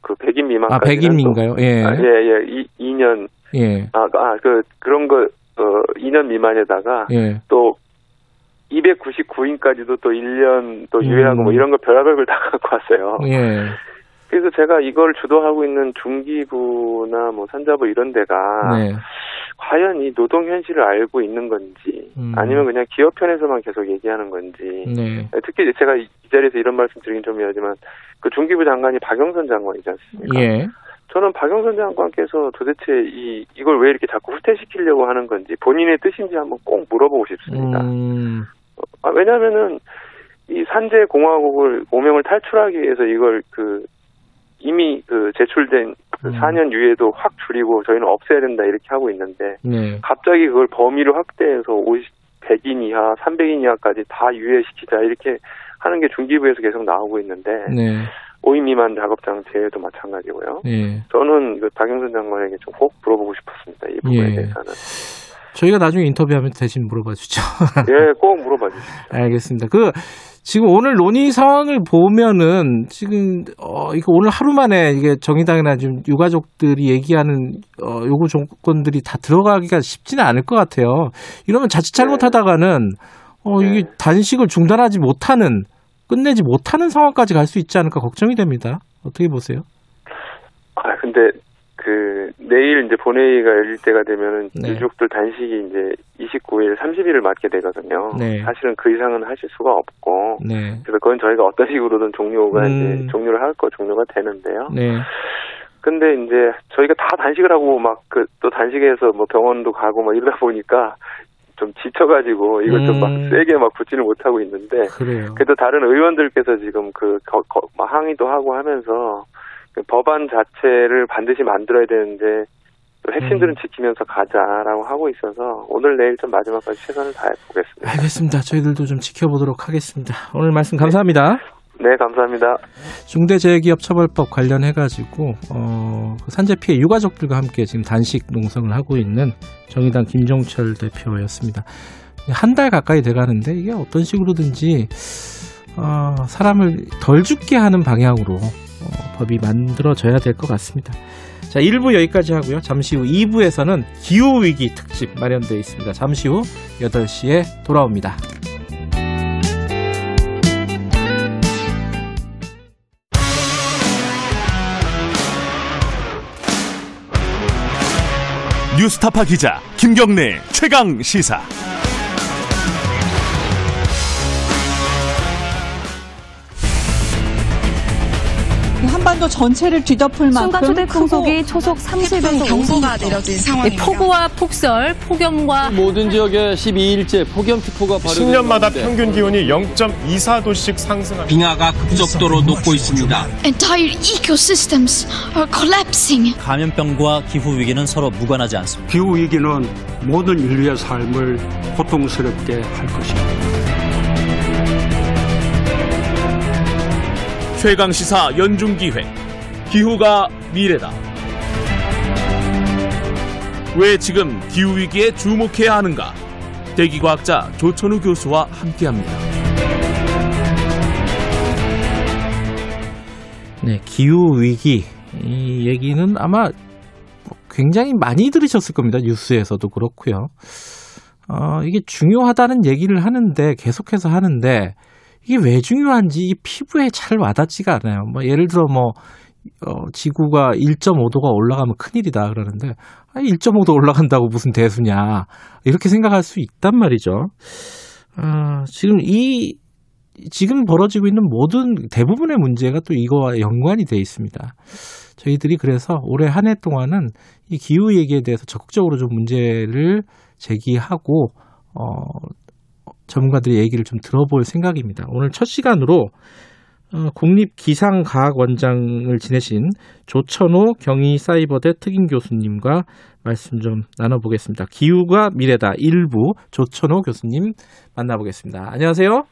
그 100인 미만까지 아, 100인인가요? 예. 아, 예, 예. 2, 년 예. 아, 아, 그 그런 거 어, 2년 미만에다가 예. 또 299인까지도 또 1년 또 유예하고 음. 뭐 이런 거 별의별 걸 다 갖고 왔어요. 예. 그래서 제가 이걸 주도하고 있는 중기부나 뭐 산자부 이런 데가 네. 과연 이 노동 현실을 알고 있는 건지 음. 아니면 그냥 기업 편에서만 계속 얘기하는 건지 네. 특히 제가 이 자리에서 이런 말씀 드리긴 좀 미안하지만 그 중기부 장관이 박영선 장관이지 않습니까? 예. 저는 박영선 장관께서 도대체 이 이걸 왜 이렇게 자꾸 후퇴시키려고 하는 건지 본인의 뜻인지 한번 꼭 물어보고 싶습니다. 음. 아, 왜냐하면은 이 산재 공화국을 오명을 탈출하기 위해서 이걸 그 이미 그 제출된. 4년 유예도 확 줄이고 저희는 없애야 된다 이렇게 하고 있는데 네. 갑자기 그걸 범위를 확대해서 50, 100인 이하, 300인 이하까지 다 유예시키자 이렇게 하는 게 중기부에서 계속 나오고 있는데 네. 5인 미만 작업장 제외도 마찬가지고요. 예. 저는 그 박영선 장관에게 좀 꼭 물어보고 싶었습니다. 이 부분에 예. 대해서는. 저희가 나중에 인터뷰하면 대신 물어봐 주죠. 예, 꼭 물어봐 주십시오. 알겠습니다. 그 지금 오늘 논의 상황을 보면은 지금 어 이거 오늘 하루 만에 이게 정의당이나 지금 유가족들이 얘기하는 어 요구 조건들이 다 들어가기가 쉽지는 않을 것 같아요. 이러면 자칫 잘못하다가는 어 이게 네. 단식을 중단하지 못하는 끝내지 못하는 상황까지 갈 수 있지 않을까 걱정이 됩니다. 어떻게 보세요? 아, 근데 그그 내일 이제 본회의가 열릴 때가 되면은 네. 유족들 단식이 이제 29일, 30일을 맞게 되거든요. 네. 사실은 그 이상은 하실 수가 없고 네. 그래서 그건 저희가 어떤 식으로든 종료가 음. 이제 종료를 할 거 종료가 되는데요. 네. 근데 이제 저희가 다 단식을 하고 막 그 또 단식해서 뭐 병원도 가고 막 이러다 보니까 좀 지쳐가지고 이걸 좀막 음. 세게 막 붙지는 못하고 있는데 그래요. 그래도 다른 의원들께서 지금 그 거, 거, 막 항의도 하고 하면서 그 법안 자체를 반드시 만들어야 되는데 또 핵심들은 음. 지키면서 가자라고 하고 있어서 오늘 내일 좀 마지막까지 최선을 다해 보겠습니다. 알겠습니다. 저희들도 좀 지켜보도록 하겠습니다. 오늘 말씀 감사합니다. 네, 감사합니다. 중대재해기업처벌법 관련해 가지고 어, 그 산재 피해 유가족들과 함께 지금 단식 농성을 하고 있는 정의당 김종철 대표였습니다. 한 달 가까이 돼가는데 이게 어떤 식으로든지 어, 사람을 덜 죽게 하는 방향으로 어, 법이 만들어져야 될 것 같습니다. 자, 1부 여기까지 하고요. 잠시 후 2부에서는 기후위기 특집 마련되어 있습니다. 잠시 후 8시에 돌아옵니다. 뉴스타파 기자 김경래 최강 시사. 한반도 전체를 뒤덮을 만큼 순간 초대풍 크고 속이 초속 30에서 경보가 내려진 상황입니다. 폭우와 폭설, 폭염과 모든 지역에 12일째 폭염특보가 발효. 10년마다 평균 기온이 0.24도씩 상승합니다. 빙하가 급속도로 녹고 있습니다. Entire ecosystems are collapsing. 감염병과 기후 위기는 서로 무관하지 않습니다. 기후 위기는 모든 인류의 삶을 고통스럽게 할 것입니다. 최강 시사 연중 기획 기후가 미래다. 왜 지금 기후 위기에 주목해야 하는가? 대기과학자 조천우 교수와 함께합니다. 네, 기후 위기 이 얘기는 아마 굉장히 많이 들으셨을 겁니다. 뉴스에서도 그렇고요. 어, 이게 중요하다는 얘기를 하는데 계속해서 하는데 이게 왜 중요한지 이 피부에 잘 와닿지가 않아요. 뭐 예를 들어 뭐 어, 지구가 1.5도가 올라가면 큰일이다 그러는데 아, 1.5도 올라간다고 무슨 대수냐 이렇게 생각할 수 있단 말이죠. 어, 지금 이 지금 벌어지고 있는 모든 대부분의 문제가 또 이거와 연관이 돼 있습니다. 저희들이 그래서 올해 한 해 동안은 이 기후 얘기에 대해서 적극적으로 좀 문제를 제기하고 어, 전문가들의 얘기를 좀 들어볼 생각입니다. 오늘 첫 시간으로 어, 국립기상과학원장을 지내신 조천호 경희사이버대 특임 교수님과 말씀 좀 나눠보겠습니다. 기후가 미래다 일부 조천호 교수님 만나보겠습니다. 안녕하세요.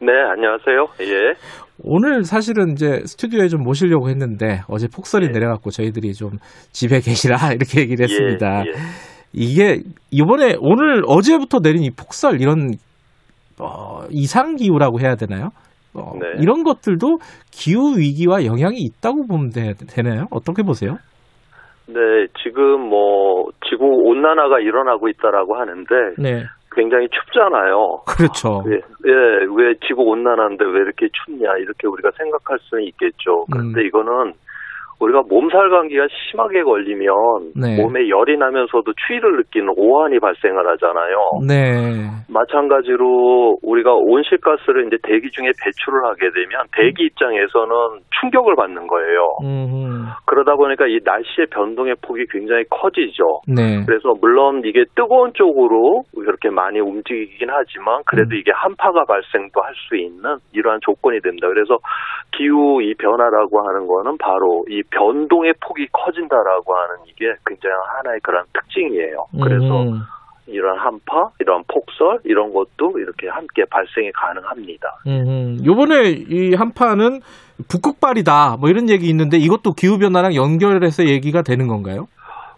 네, 안녕하세요. 예. 오늘 사실은 이제 스튜디오에 좀 모시려고 했는데 어제 폭설이 예. 내려갖고 저희들이 좀 집에 계시라 이렇게 얘기를 했습니다. 예, 예. 이게 이번에 오늘 어제부터 내린 이 폭설 이런 어, 이상 기후라고 해야 되나요? 어, 네. 이런 것들도 기후 위기와 영향이 있다고 보면 되, 되나요? 어떻게 보세요? 네, 지금 뭐 지구 온난화가 일어나고 있다라고 하는데 네, 굉장히 춥잖아요. 그렇죠. 예, 예, 왜 지구 온난화인데 왜 이렇게 춥냐 이렇게 우리가 생각할 수는 있겠죠. 그런데 음. 이거는 우리가 몸살 감기가 심하게 걸리면 네. 몸에 열이 나면서도 추위를 느끼는 오한이 발생을 하잖아요. 네, 마찬가지로 우리가 온실가스를 이제 대기 중에 배출을 하게 되면 대기 입장에서는 충격을 받는 거예요. 음, 그러다 보니까 이 날씨의 변동의 폭이 굉장히 커지죠. 네, 그래서 물론 이게 뜨거운 쪽으로 이렇게 많이 움직이긴 하지만 그래도 이게 한파가 발생도 할 수 있는 이러한 조건이 됩니다. 그래서 기후 이 변화라고 하는 거는 바로 이 변동의 폭이 커진다라고 하는 이게 굉장히 하나의 그런 특징이에요. 그래서 음, 이런 한파, 이런 폭설 이런 것도 이렇게 함께 발생이 가능합니다. 음, 요번에 이 한파는 북극발이다 뭐 이런 얘기 있는데 이것도 기후 변화랑 연결해서 얘기가 되는 건가요?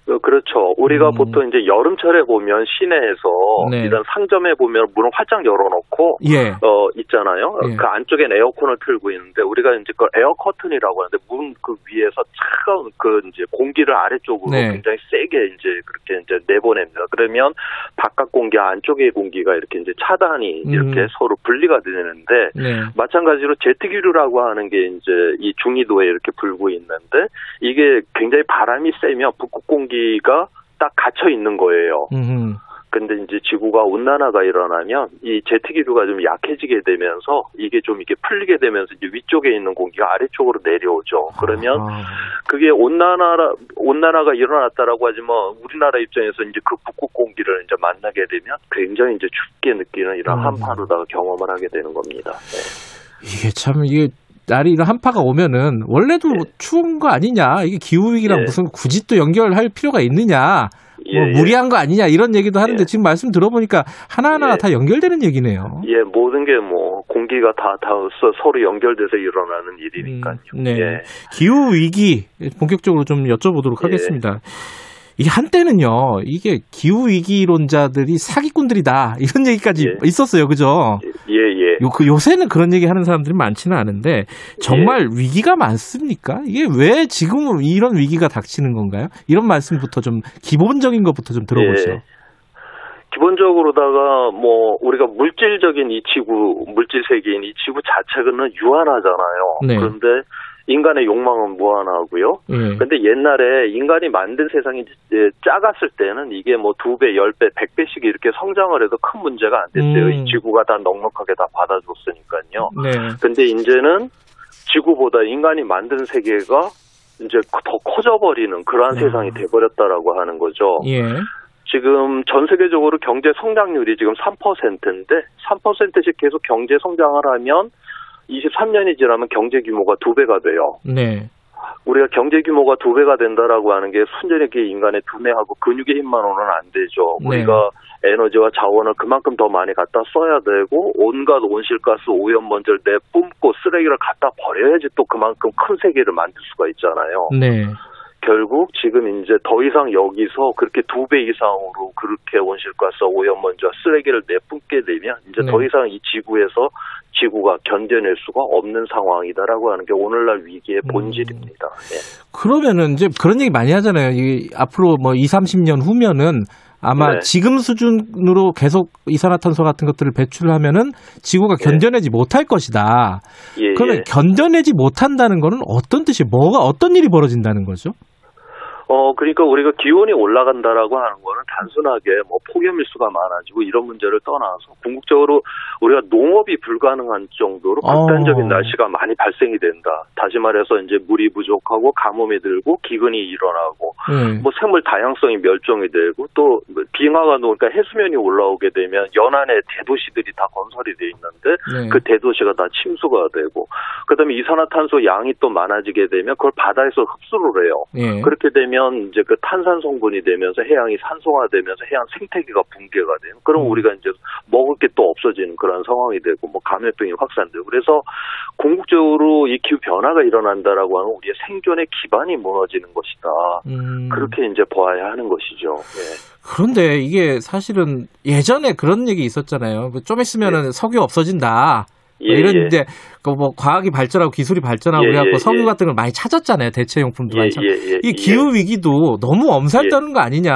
어, 그렇죠. 우리가 음. 보통 이제 여름철에 보면 시내에서 네. 이런 상점에 보면 문을 활짝 열어놓고 예. 어 있잖아요. 예. 그 안쪽엔 에어컨을 틀고 있는데 우리가 이제 그 에어 커튼이라고 하는데 문 그 위에서 차가운 그 이제 공기를 아래쪽으로 네. 굉장히 세게 이제 그렇게 이제 내보냅니다. 그러면 바깥 공기 안쪽의 공기가 이렇게 이제 차단이 이렇게 음. 서로 분리가 되는데 네. 마찬가지로 제트기류라고 하는 게 이제 이 중위도에 이렇게 불고 있는데 이게 굉장히 바람이 세면 북극 공기 가 딱 갇혀 있는 거예요. 음. 근데 이제 지구가 온난화가 일어나면 이 제트 기류가 좀 약해지게 되면서 이게 좀 이렇게 풀리게 되면서 이제 위쪽에 있는 공기가 아래쪽으로 내려오죠. 그러면 아. 그게 온난화 온난화가 일어났다라고 하지만 우리나라 입장에서 이제 그 북극 공기를 이제 만나게 되면 굉장히 이제 춥게 느끼는 이런 음. 한파로다가 경험을 하게 되는 겁니다. 네. 이게 참 이게 날이 이런 한파가 오면은 원래도 뭐 추운 거 아니냐 이게 기후 위기랑 예. 무슨 굳이 또 연결할 필요가 있느냐 예, 뭐 예. 무리한 거 아니냐 이런 얘기도 하는데 지금 말씀 들어보니까 하나하나가 예. 다 연결되는 얘기네요. 예, 모든 게 뭐 공기가 다, 다 서- 서로 연결돼서 일어나는 일이니까요. 네. 예. 기후 위기 본격적으로 좀 여쭤보도록 예. 하겠습니다. 이게 한때는요, 이게 기후 위기론자들이 사기꾼들이다 이런 얘기까지 예. 있었어요, 그죠? 예, 예. 요, 그 요새는 그런 얘기 하는 사람들이 많지는 않은데 정말 예. 위기가 많습니까? 이게 왜 지금 이런 위기가 닥치는 건가요? 이런 말씀부터 좀 기본적인 것부터 좀 들어보죠. 예. 기본적으로다가 뭐 우리가 물질적인 이 지구 물질 세계인 이 지구 자체는 유한하잖아요. 네. 그런데 인간의 욕망은 무한하고요. 예. 근데 옛날에 인간이 만든 세상이 이제 작았을 때는 이게 뭐 두 배, 열 배, 백 배씩 이렇게 성장을 해도 큰 문제가 안 됐어요. 음. 이 지구가 다 넉넉하게 다 받아줬으니까요. 네. 근데 이제는 지구보다 인간이 만든 세계가 이제 더 커져버리는 그러한 네. 세상이 돼버렸다라고 하는 거죠. 예. 지금 전 세계적으로 경제 성장률이 지금 3%인데 3%씩 계속 경제 성장을 하면 23년이 지나면 경제 규모가 두 배가 돼요. 네. 우리가 경제 규모가 두 배가 된다라고 하는 게 순전하게 인간의 두뇌하고 근육의 힘만으로는 안 되죠. 네. 우리가 에너지와 자원을 그만큼 더 많이 갖다 써야 되고 온갖 온실가스 오염 먼지를 내뿜고 쓰레기를 갖다 버려야지 또 그만큼 큰 세계를 만들 수가 있잖아요. 네. 결국 지금 이제 더 이상 여기서 그렇게 두 배 이상으로 그렇게 온실가스 오염먼지와 쓰레기를 내뿜게 되면 이제 네. 더 이상 이 지구에서 지구가 견뎌낼 수가 없는 상황이다라고 하는 게 오늘날 위기의 음. 본질입니다. 예. 그러면은 이제 그런 얘기 많이 하잖아요. 이 앞으로 뭐 2, 30년 후면은 아마 네. 지금 수준으로 계속 이산화탄소 같은 것들을 배출하면은 지구가 견뎌내지 못할 것이다. 예, 그러면 예. 견뎌내지 못한다는 거는 어떤 뜻이 뭐가 어떤 일이 벌어진다는 거죠? 어, 그러니까 우리가 기온이 올라간다라고 하는 거는 단순하게 뭐 폭염 일수가 많아지고 이런 문제를 떠나서 궁극적으로 우리가 농업이 불가능한 정도로 극단적인 어. 날씨가 많이 발생이 된다. 다시 말해서 이제 물이 부족하고 가뭄이 들고 기근이 일어나고 네. 뭐 생물 다양성이 멸종이 되고 또 빙하가 녹으니까 해수면이 올라오게 되면 연안에 대도시들이 다 건설이 돼 있는데 네. 그 대도시가 다 침수가 되고 그다음에 이산화탄소 양이 또 많아지게 되면 그걸 바다에서 흡수를 해요. 예. 그렇게 되면 이제 그 탄산 성분이 되면서 해양이 산소화되면서 해양 생태계가 붕괴가 돼요. 그럼 음. 우리가 이제 먹을 게 또 없어지는 그런 상황이 되고 뭐 감염병이 확산되고 그래서 궁극적으로 이 기후 변화가 일어난다라고 하면 우리의 생존의 기반이 무너지는 것이다. 음. 그렇게 이제 보아야 하는 것이죠. 예. 그런데 이게 사실은 예전에 그런 얘기 있었잖아요. 뭐좀 있으면은 석유 없어진다. 뭐 예, 이런 예. 이제 그뭐 과학이 발전하고 기술이 발전하고 예, 그래갖고 예, 석유 예. 같은 걸 많이 찾았잖아요. 대체 용품도 많이 예, 찾. 예, 예, 이 예. 기후 위기도 너무 엄살 떠는 거 아니냐?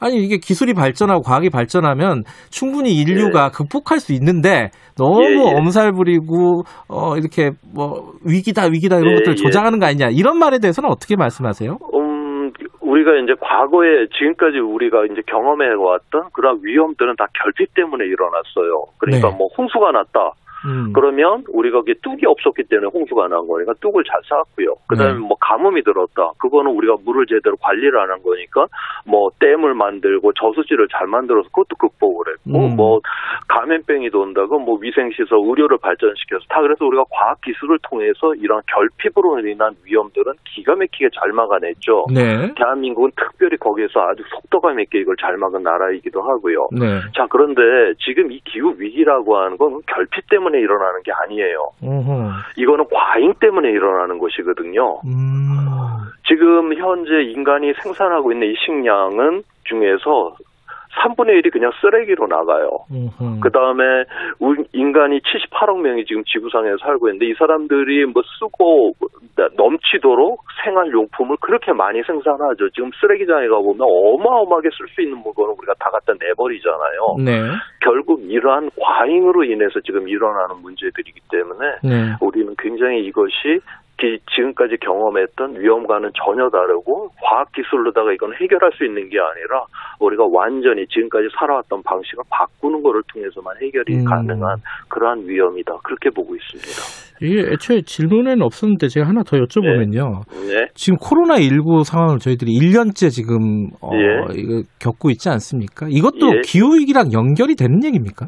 아니 이게 기술이 발전하고 과학이 발전하면 충분히 인류가 극복할 수 있는데 너무 예, 예. 엄살 부리고 어 이렇게 뭐 위기다 위기다 이런 예, 것들을 예. 조장하는 거 아니냐? 이런 말에 대해서는 어떻게 말씀하세요? 음, 우리가 이제 과거에 지금까지 우리가 이제 경험해 왔던 그런 위험들은 다 결핍 때문에 일어났어요. 그러니까 네. 뭐 홍수가 났다. 음. 그러면 우리가 그게 뚝이 없었기 때문에 홍수가 난 거니까 뚝을 잘 쌓았고요. 그다음에 네. 뭐 가뭄이 들었다. 그거는 우리가 물을 제대로 관리를 안 한 거니까 뭐 댐을 만들고 저수지를 잘 만들어서 그것도 극복을 했고 음. 뭐 감염병이 돈다고 뭐 위생시설 의료를 발전시켜서 다 그래서 우리가 과학 기술을 통해서 이런 결핍으로 인한 위험들은 기가 막히게 잘 막아냈죠. 네. 대한민국은 특별히 거기에서 아주 속도감 있게 이걸 잘 막은 나라이기도 하고요. 네. 자, 그런데 지금 이 기후 위기라고 하는 건 결핍 때문에 일어나는 게 아니에요. 어허. 이거는 과잉 때문에 일어나는 것이거든요. 음. 지금 현재 인간이 생산하고 있는 이 식량은 중에서 3분의 1이 그냥 쓰레기로 나가요. 그 다음에 인간이 78억 명이 지금 지구상에 살고 있는데 이 사람들이 뭐 쓰고 넘치도록 생활용품을 그렇게 많이 생산하죠. 지금 쓰레기장에 가보면 어마어마하게 쓸 수 있는 물건을 우리가 다 갖다 내버리잖아요. 네. 결국 이러한 과잉으로 인해서 지금 일어나는 문제들이기 때문에 네. 우리는 굉장히 이것이 기- 지금까지 경험했던 위험과는 전혀 다르고 과학 기술로다가 이건 해결할 수 있는 게 아니라 우리가 완전히 지금까지 살아왔던 방식을 바꾸는 것을 통해서만 해결이 음. 가능한 그러한 위험이다. 그렇게 보고 있습니다. 이게 애초에 질문에는 없었는데 제가 하나 더 여쭤보면요. 네. 지금 코로나 19 상황을 저희들이 1년째 지금 어, 예. 겪고 있지 않습니까? 이것도 예. 기후 위기랑 연결이 되는 얘기입니까?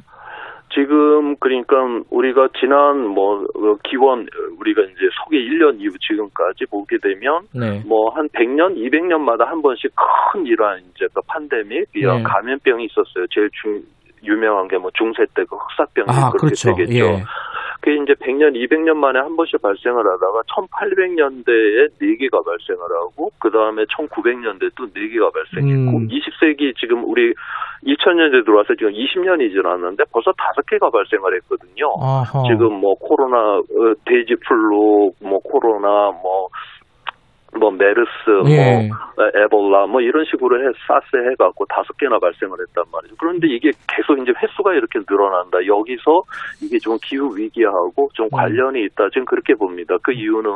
지금 그러니까 우리가 지난 뭐 어, 기원 우리가 이제 소개 1년 이후 지금까지 보게 되면 네. 뭐한 100년, 200년마다 한 번씩 큰 이러한 이제 그 팬데믹, 이런 네. 감염병이 있었어요. 제일 중 유명한 게 뭐 중세 때 그 흑사병이 아, 그렇게 그렇죠. 되겠죠. 예. 그게 이제 100년, 200년 만에 한 번씩 발생을 하다가 1800년대에 4개가 발생을 하고 그 다음에 1900년대 또 4개가 발생했고 음. 20세기 지금 우리 2000년대 들어와서 지금 20년이 지났는데 벌써 5개가 발생을 했거든요. 아하. 지금 뭐 코로나 어, 돼지 플루 뭐 코로나 뭐 뭐 메르스 예. 뭐 에볼라 뭐 이런 식으로 해 사스 해갖고 다섯 개나 발생을 했단 말이죠. 그런데 이게 계속 이제 횟수가 이렇게 늘어난다. 여기서 이게 좀 기후 위기하고 좀 관련이 있다. 지금 그렇게 봅니다. 그 이유는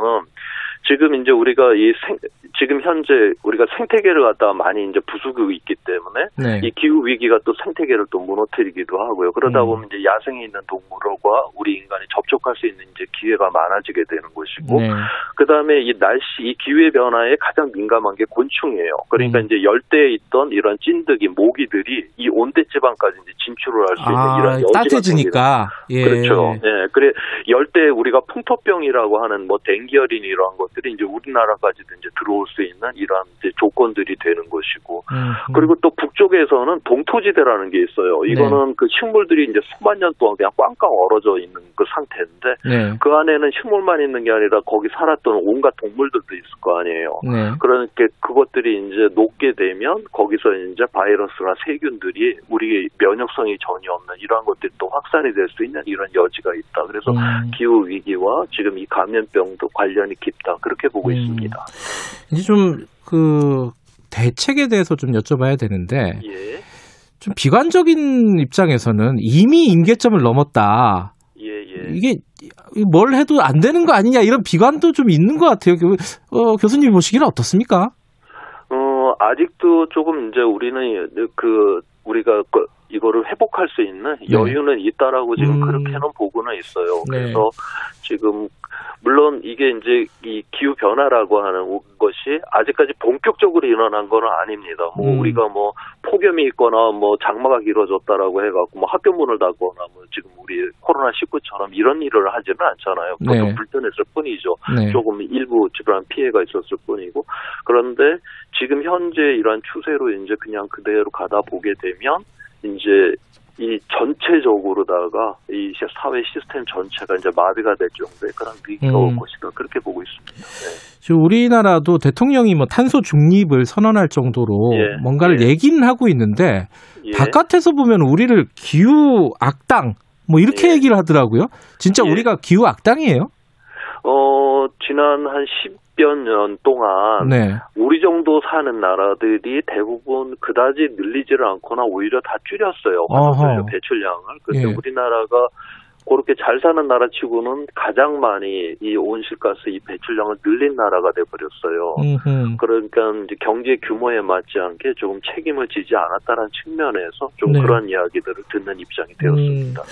지금 이제 우리가 이 생, 지금 현재 우리가 생태계를 갖다가 많이 이제 부수고 있기 때문에 네. 이 기후 위기가 또 생태계를 또 무너뜨리기도 하고요. 그러다 음. 보면 이제 야생에 있는 동물과 우리 인간이 접촉할 수 있는 이제 기회가 많아지게 되는 것이고 네. 그 다음에 이 날씨 이 기후 의 변화에 가장 민감한 게 곤충이에요. 그러니까 음. 이제 열대에 있던 이런 찐득이 모기들이 이 온대 지방까지 이제 진출을 할 수 있는 아, 이런 여지가 따뜻해지니까. 예. 그렇죠. 예. 그래 열대 우리가 풍토병이라고 하는 뭐 댕기열인 이러한 것들이 이제 우리나라까지도 이제 들어올 수 있는 이러한 조건들이 되는 것이고 음, 그리고 또 북쪽에서는 동토지대라는 게 있어요. 네. 이거는 그 식물들이 이제 수만 년 동안 그냥 꽝꽝 얼어져 있는 그 상태인데 네. 그 안에는 식물만 있는 게 아니라 거기 살았던 온갖 동물들도 있을 거 아니에요. 네. 그러니까 그것들이 이제 녹게 되면 거기서 이제 바이러스나 세균들이 우리 면역성이 전혀 없는 이러한 것들이 또 확산이 될 수 있는 이런 여지가 있다. 그래서 음. 기후 위기와 지금 이 감염병도 관련이 깊다. 그렇게 보고 음. 있습니다. 이제 좀 그 대책에 대해서 좀 여쭤봐야 되는데 예. 좀 비관적인 입장에서는 이미 임계점을 넘었다. 예, 예. 이게 뭘 해도 안 되는 거 아니냐 이런 비관도 좀 있는 것 같아요. 그, 어, 교수님 보시기는 어떻습니까? 어, 아직도 조금 이제 우리는 그 우리가 그 이거를 회복할 수 있는 네. 여유는 있다라고 지금 음. 그렇게는 보고는 있어요. 네. 그래서 지금 물론 이게 이제 이 기후 변화라고 하는 것이 아직까지 본격적으로 일어난 건 아닙니다. 뭐 음. 우리가 뭐 폭염이 있거나 뭐 장마가 길어졌다라고 해갖고 뭐 학교 문을 닫거나 뭐 지금 우리 코로나 19처럼 이런 일을 하지는 않잖아요. 보통 네. 불편했을 뿐이죠. 네. 조금 일부 집안 피해가 있었을 뿐이고 그런데 지금 현재 이러한 추세로 이제 그냥 그대로 가다 보게 되면 이제 이 전체적으로다가 이 시- 사회 시스템 전체가 이제 마비가 될 정도의 그런 위기가 올 음. 것이다 그렇게 보고 있습니다. 네. 지금 우리나라도 대통령이 뭐 탄소 중립을 선언할 정도로 예, 뭔가를 얘기는 하고 있는데 예. 바깥에서 보면 우리를 기후 악당 뭐 이렇게 얘기를 하더라고요. 진짜 예. 우리가 기후 악당이에요? 어 지난 한 10 여년 동안 네. 우리 정도 사는 나라들이 대부분 그다지 늘리지를 않거나 오히려 다 줄였어요. 화석연료 배출량을. 그런데 예. 우리나라가 그렇게 잘 사는 나라치고는 가장 많이 이 온실가스 이 배출량을 늘린 나라가 돼버렸어요. 음흠. 그러니까 이제 경제 규모에 맞지 않게 조금 책임을 지지 않았다는 측면에서 좀 네. 그런 이야기들을 듣는 입장이 되었습니다.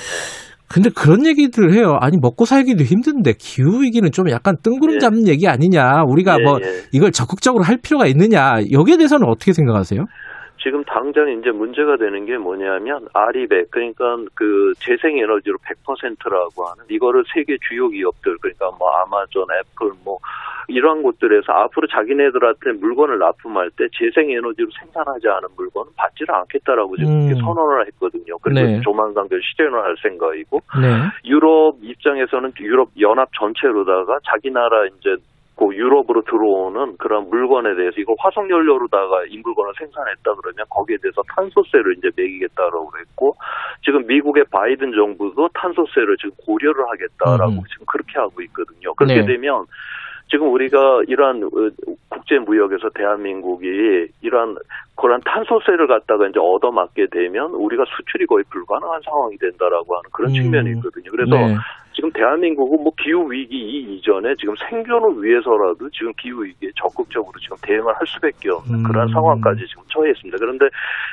근데 그런 얘기들 해요. 아니 먹고 살기도 힘든데 기후 위기는 좀 약간 뜬구름 잡는 얘기 아니냐. 우리가 예, 뭐 예. 이걸 적극적으로 할 필요가 있느냐. 여기에 대해서는 어떻게 생각하세요? 지금 당장 이제 문제가 되는 게 뭐냐면 아리백 그러니까 그 재생 에너지로 100%라고 하는 이거를 세계 주요 기업들 그러니까 뭐 아마존, 애플 뭐 이러한 곳들에서 앞으로 자기네들한테 물건을 납품할 때 재생 에너지로 생산하지 않은 물건은 받지를 않겠다라고 지금 음. 선언을 했거든요. 그리고 네. 조만간 그 실현을 할 생각이고 네. 유럽 입장에서는 유럽 연합 전체로다가 자기 나라 이제 그 유럽으로 들어오는 그런 물건에 대해서 이거 화석 연료로다가 이 물건을 생산했다 그러면 거기에 대해서 탄소세를 이제 매기겠다라고 그랬고 지금 미국의 바이든 정부도 탄소세를 지금 고려를 하겠다라고 음. 지금 그렇게 하고 있거든요. 그렇게 네. 되면 지금 우리가 이러한 어, 국제 무역에서 대한민국이 이러한 그런 탄소세를 갖다가 이제 얻어맞게 되면 우리가 수출이 거의 불가능한 상황이 된다라고 하는 그런 음. 측면이 있거든요. 그래서 네. 지금 대한민국은 뭐 기후 위기 이 이전에 지금 생존을 위해서라도 지금 기후 위기에 적극적으로 지금 대응을 할 수밖에 없는 그런 음. 상황까지 지금 처해 있습니다. 그런데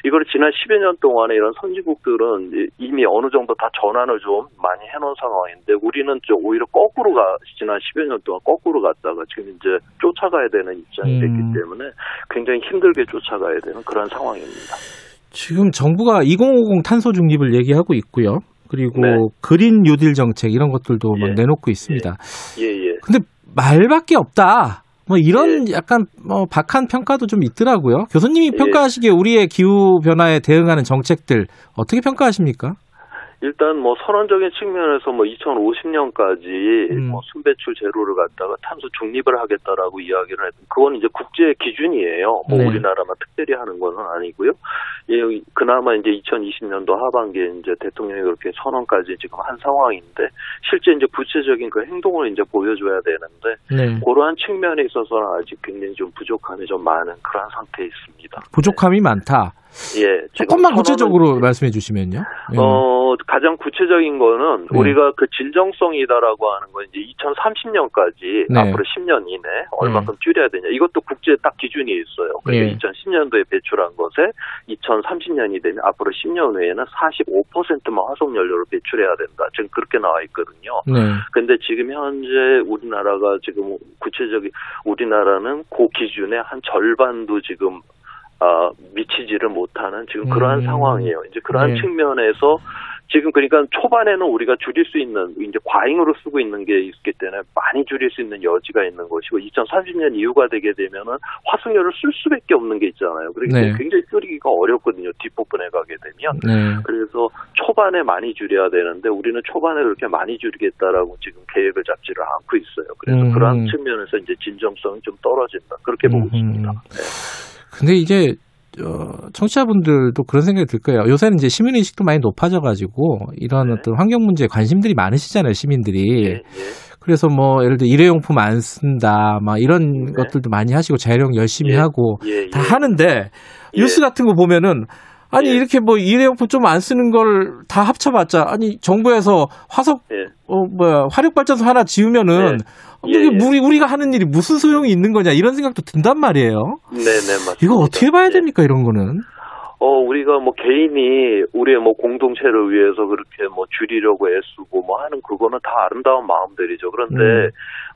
이걸 지난 10여 년 동안에 이런 선진국들은 이- 이미 어느 정도 다 전환을 좀 많이 해놓은 상황인데 우리는 좀 오히려 거꾸로 가 지난 10여 년 동안 거꾸로 갔다가 지금 이제 쫓아가야 되는 입장이 됐기 음. 때문에 굉장히 힘들게 쫓아가야 되는 그런 상황입니다. 지금 정부가 2050 탄소 중립을 얘기하고 있고요. 그리고 네. 그린 뉴딜 정책 이런 것들도 막 예. 내놓고 있습니다. 예, 예. 근데 말밖에 없다. 뭐 이런 약간 뭐 박한 평가도 좀 있더라고요. 교수님이 예. 평가하시기에 우리의 기후 변화에 대응하는 정책들 어떻게 평가하십니까? 일단 뭐 선언적인 측면에서 뭐 2050년까지 음. 뭐 순배출 제로를 갖다가 탄소 중립을 하겠다라고 이야기를 했던 그건 이제 국제 기준이에요. 뭐 네. 우리나라만 특별히 하는 건 아니고요. 예, 그나마 이제 2020년도 하반기에 이제 대통령이 그렇게 선언까지 지금 한 상황인데 실제 이제 구체적인 그 행동을 이제 보여줘야 되는데 네. 그러한 측면에 있어서는 아직 굉장히 좀 부족함이 좀 많은 그러한 상태에 있습니다. 부족함이 많다. 예, 조금만 구체적으로 말씀해 주시면요. 예. 어, 가장 구체적인 거는 네. 우리가 그 진정성이다라고 하는 건 이제 2030년까지 네. 앞으로 10년 이내 얼마큼 줄여야 되냐. 이것도 국제 딱 기준이 있어요. 그러니까 예. 2010년도에 배출한 것에 2030년이 되면 앞으로 10년 후에는 45%만 화석 연료를 배출해야 된다. 지금 그렇게 나와 있거든요. 네. 근데 지금 현재 우리나라가 지금 구체적인 우리나라는 그 기준의 한 절반도 지금 아, 미치지를 못하는 지금 그러한 음. 상황이에요. 이제 그러한 네. 측면에서 지금 그러니까 초반에는 우리가 줄일 수 있는 이제 과잉으로 쓰고 있는 게 있기 때문에 많이 줄일 수 있는 여지가 있는 것이고 2030년 이후가 되게 되면은 화석연료를 쓸 수밖에 없는 게 있잖아요. 때문에 네. 굉장히 줄이기가 어렵거든요. 뒷부분에 가게 되면. 네. 그래서 초반에 많이 줄여야 되는데 우리는 초반에 그렇게 많이 줄이겠다라고 지금 계획을 잡지를 않고 있어요. 그래서 음. 그러한 측면에서 이제 진정성이 좀 떨어진다. 그렇게 보고 음흠. 있습니다. 근데 이제 어, 청취자분들도 그런 생각이 들 거예요. 요새는 이제 시민의식도 많이 높아져가지고 이런 네. 어떤 환경 문제에 관심들이 많으시잖아요, 시민들이. 그래서 뭐 예를 들어 일회용품 안 쓴다, 막 이런 것들도 많이 하시고 재활용 열심히 하고 예, 다 하는데 뉴스 같은 거 보면은 아니 예. 이렇게 뭐 일회용품 좀 안 쓰는 걸 다 합쳐봤자 아니 정부에서 화석 예. 어 뭐야 화력 발전소 하나 지으면은 예, 이게 예. 우리 우리가 하는 일이 무슨 소용이 있는 거냐 이런 생각도 든단 말이에요. 네네 맞습니다. 이거 어떻게 봐야 됩니까 이런 거는? 어, 우리가 뭐 개인이 우리의 뭐 공동체를 위해서 그렇게 뭐 줄이려고 애쓰고 뭐 하는 그거는 다 아름다운 마음들이죠. 그런데 음.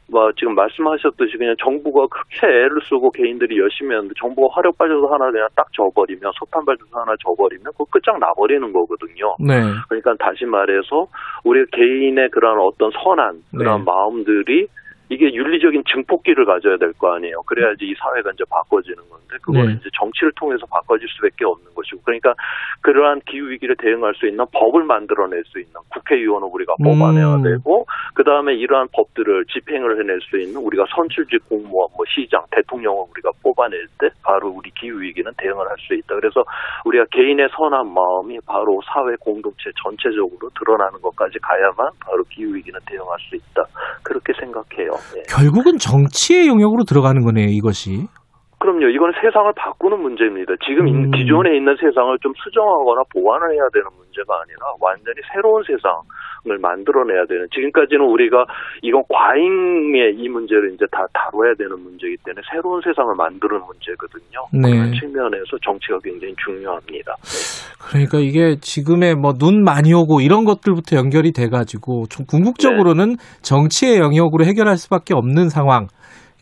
뭐 지금 말씀하셨듯이 그냥 정부가 그렇게 애를 쓰고 개인들이 열심히 하는데 정부가 화력 발전소 하나 그냥 딱 져버리면 소탄 발전소 하나 져버리면 그거 끝장 나버리는 거거든요. 네. 그러니까 다시 말해서 우리 개인의 그런 어떤 선한 그런 네. 마음들이 이게 윤리적인 증폭기를 가져야 될 거 아니에요. 그래야지 이 사회가 이제 바꿔지는 건데 그거는 네. 이제 정치를 통해서 바꿔질 수밖에 없는 것이고 그러니까 그러한 기후 위기를 대응할 수 있는 법을 만들어낼 수 있는 국회의원을 우리가 뽑아내야 음. 되고 그 다음에 이러한 법들을 집행을 해낼 수 있는 우리가 선출직 공무원, 뭐 시장, 대통령을 우리가 뽑아낼 때 바로 우리 기후 위기는 대응을 할 수 있다. 그래서 우리가 개인의 선한 마음이 바로 사회 공동체 전체적으로 드러나는 것까지 가야만 바로 기후 위기는 대응할 수 있다. 그렇게 생각해요. 예. 결국은 정치의 영역으로 들어가는 거네요 이것이. 그럼요. 이건 세상을 바꾸는 문제입니다. 지금 음. 기존에 있는 세상을 좀 수정하거나 보완을 해야 되는 문제가 아니라 완전히 새로운 세상 을 만들어내야 되는. 지금까지는 우리가 이건 과잉의 이 문제를 이제 다 다뤄야 되는 문제이기 때문에 새로운 세상을 만드는 문제거든요. 네. 그런 측면에서 정치가 굉장히 중요합니다. 그러니까 이게 지금의 뭐 눈 많이 오고 이런 것들부터 연결이 돼가지고 좀 궁극적으로는 정치의 영역으로 해결할 수밖에 없는 상황.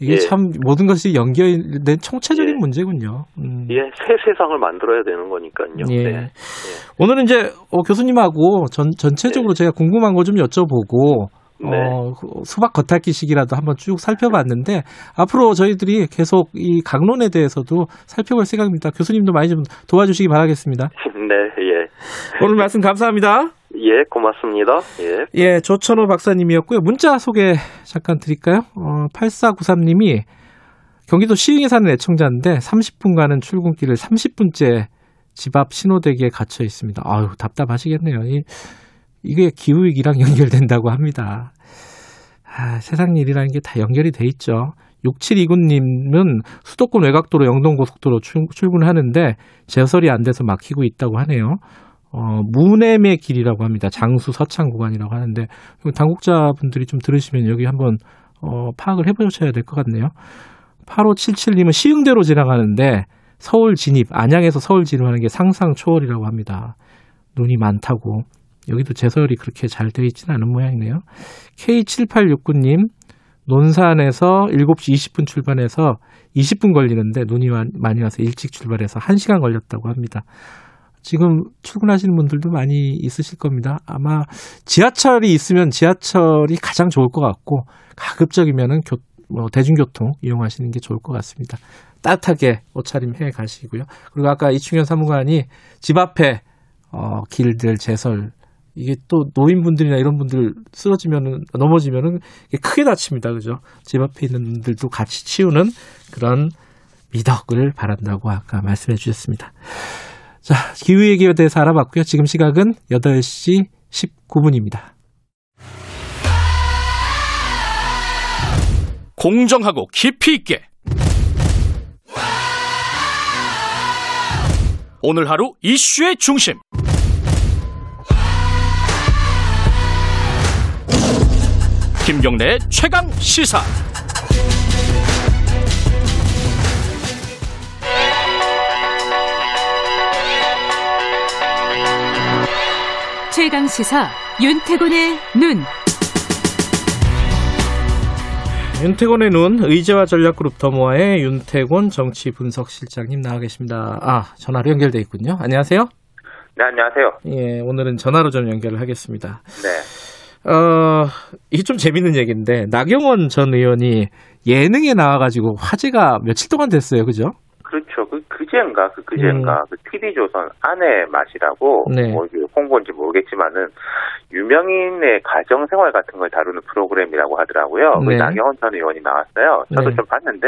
이게 예. 참 모든 것이 연결된 총체적인 문제군요. 음. 예, 새 세상을 만들어야 되는 거니까요. 예. 네. 오늘은 이제 어, 교수님하고 전, 전체적으로 제가 궁금한 거좀 여쭤보고 네. 어, 그 수박 겉핥기식이라도 한번 쭉 살펴봤는데 앞으로 저희들이 계속 이 강론에 대해서도 살펴볼 생각입니다. 교수님도 많이 좀 도와주시기 바라겠습니다. 네, 예. 오늘 말씀 감사합니다. 예, 고맙습니다. 예. 예, 조천호 박사님이었고요. 문자 소개 잠깐 드릴까요? 어, 8493님이 경기도 시흥에 사는 애청자인데 30분간은 출근길을 30분째 집 앞 신호대기에 갇혀 있습니다. 아유, 답답하시겠네요. 이, 이게 기후위기랑 연결된다고 합니다. 아, 세상 일이라는 게 다 연결이 돼 있죠. 6729님은 수도권 외곽도로 영동고속도로 출, 출근하는데 제설이 안 돼서 막히고 있다고 하네요. 어, 문해의 길이라고 합니다. 장수 서창 구간이라고 하는데 당국자분들이 좀 들으시면 여기 한번 어, 파악을 해보셔야 될 것 같네요. 8577님은 시흥대로 지나가는데 서울 진입, 안양에서 서울 진입하는 게 상상 초월이라고 합니다. 눈이 많다고. 여기도 제설이 그렇게 잘 되어 있지는 않은 모양이네요. K7869님, 논산에서 7시 20분 출발해서 20분 걸리는데 눈이 많이 와서 일찍 출발해서 1시간 걸렸다고 합니다. 지금 출근하시는 분들도 많이 있으실 겁니다. 아마 지하철이 있으면 지하철이 가장 좋을 것 같고 가급적이면은 교, 뭐 대중교통 이용하시는 게 좋을 것 같습니다. 따뜻하게 옷차림 해 가시고요. 그리고 아까 이충현 사무관이 집 앞에 어, 길들 제설 이게 또 노인분들이나 이런 분들 쓰러지면은 넘어지면은 크게 다칩니다. 그죠? 집 앞에 있는 분들도 같이 치우는 그런 미덕을 바란다고 아까 말씀해 주셨습니다. 자, 기후 얘기에 대해서 알아봤고요. 지금 시각은 8시 19분입니다. 공정하고 깊이 있게 오늘 하루 이슈의 중심 김경래 최강 시사 최강 시사 윤태곤의 눈. 윤태곤의 눈 의제와 전략그룹 더모아의 윤태곤 정치 분석 실장님 나와 계십니다. 아 전화로 연결돼 있군요. 안녕하세요. 네 안녕하세요. 예 오늘은 전화로 좀 연결을 하겠습니다. 네. 어 이게 좀 재밌는 얘기인데 나경원 전 의원이 예능에 나와가지고 화제가 며칠 동안 됐어요, 그죠? 그렇죠. 그 그제인가 그 그제인가 음. 그 TV조선 아내 맛이라고 네. 뭐 홍보인지 모르겠지만은 유명인의 가정 생활 같은 걸 다루는 프로그램이라고 하더라고요. 그 네. 나경원 전 의원이 나왔어요. 저도 네. 좀 봤는데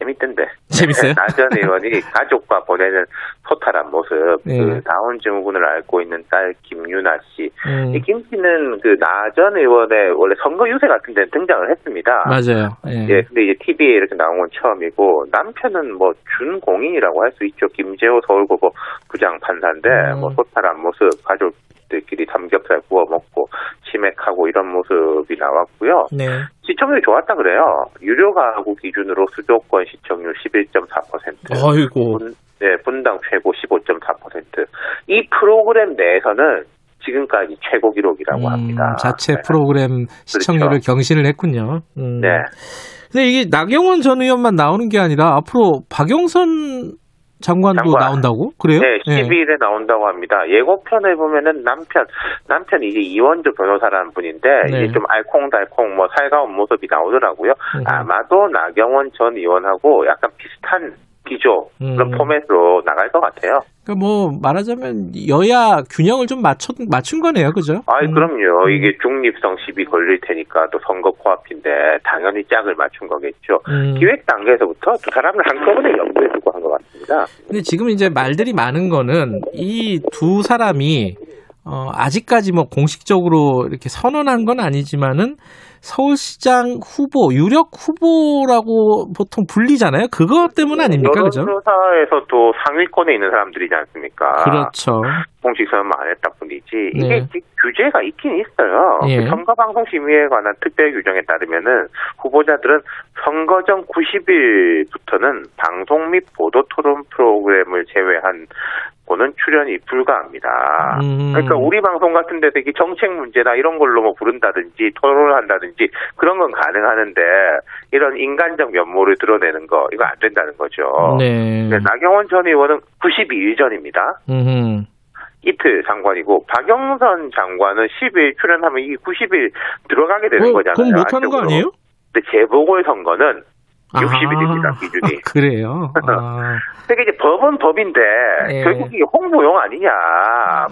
재밌던데. 재밌어요? 나전 의원이 가족과 보내는 소탈한 모습, 네. 그 다운 증후군을 앓고 있는 딸 김유나 씨. 음. 이김 씨는 그 나전 의원의 원래 선거 유세 같은 데는 등장을 했습니다. 맞아요. 예. 예, 근데 이제 TV에 이렇게 나온 건 처음이고 남편은 뭐 준공인이라고 할 수 있죠. 김재호 서울고법 부장 판사인데 음. 뭐 소탈한 모습, 가족 들끼리 삼겹살 구워 먹고 치맥하고 이런 모습이 나왔고요. 네. 시청률이 좋았다 그래요. 유료 가구 기준으로 수도권 시청률 11.4%. 아이고. 분, 네, 분당 최고 15.4%. 이 프로그램 내에서는 지금까지 최고 기록이라고 음, 합니다. 자체 네. 프로그램 시청률을 경신을 했군요. 음. 네. 근데 이게 나경원 전 의원만 나오는 게 아니라 앞으로 박영선 장관도 장관. 나온다고? 그래요? 네, 예. 12일에 나온다고 합니다. 예고편에 보면은 남편, 남편이 이제 이원주 변호사라는 분인데, 네. 이게 좀 알콩달콩 뭐 살가운 모습이 나오더라고요. 음. 아마도 나경원 전 의원하고 약간 비슷한 기조, 그런 음. 포맷으로 나갈 것 같아요. 그러니까 뭐 말하자면 여야 균형을 좀 맞춰 맞춘 거네요, 그죠? 아이, 음. 그럼요. 이게 중립성 시비 걸릴 테니까 또 선거 코앞인데, 당연히 짝을 맞춘 거겠죠. 음. 기획 단계에서부터 두 사람을 한꺼번에 두 같습니다. 근데 지금 이제 말들이 많은 거는 이 두 사람이 어, 아직까지 뭐 공식적으로 이렇게 선언한 건 아니지만은 서울시장 후보, 유력 후보라고 보통 불리잖아요. 그것 때문 아닙니까? 그죠? 여론조사에서도 상위권에 있는 사람들이지 않습니까? 그렇죠. 공식 선언 안 했다 뿐이지 이게 네. 규제가 있긴 있어요. 예. 그 선거 방송 심의에 관한 특별 규정에 따르면은 후보자들은 선거 전 90일부터는 방송 및 보도 토론 프로그램을 제외한 고는 출연이 불가합니다. 음. 그러니까 우리 방송 같은 데서 이게 정책 문제나 이런 걸로 뭐 부른다든지 토론을 한다든지 그런 건 가능하는데 이런 인간적 면모를 드러내는 거 이거 안 된다는 거죠. 네. 네, 나경원 전 의원은 92일 전입니다. 음. 이틀 장관이고 박영선 장관은 10일 출연하면 이 90일 들어가게 되는 어, 거잖아요. 그럼 못하는 거. 아니에요? 근데 재보궐 선거는 60일입니다, 기준이. 그래요? 아. 그러니까 이제 법은 법인데 예. 결국 이게 홍보용 아니냐.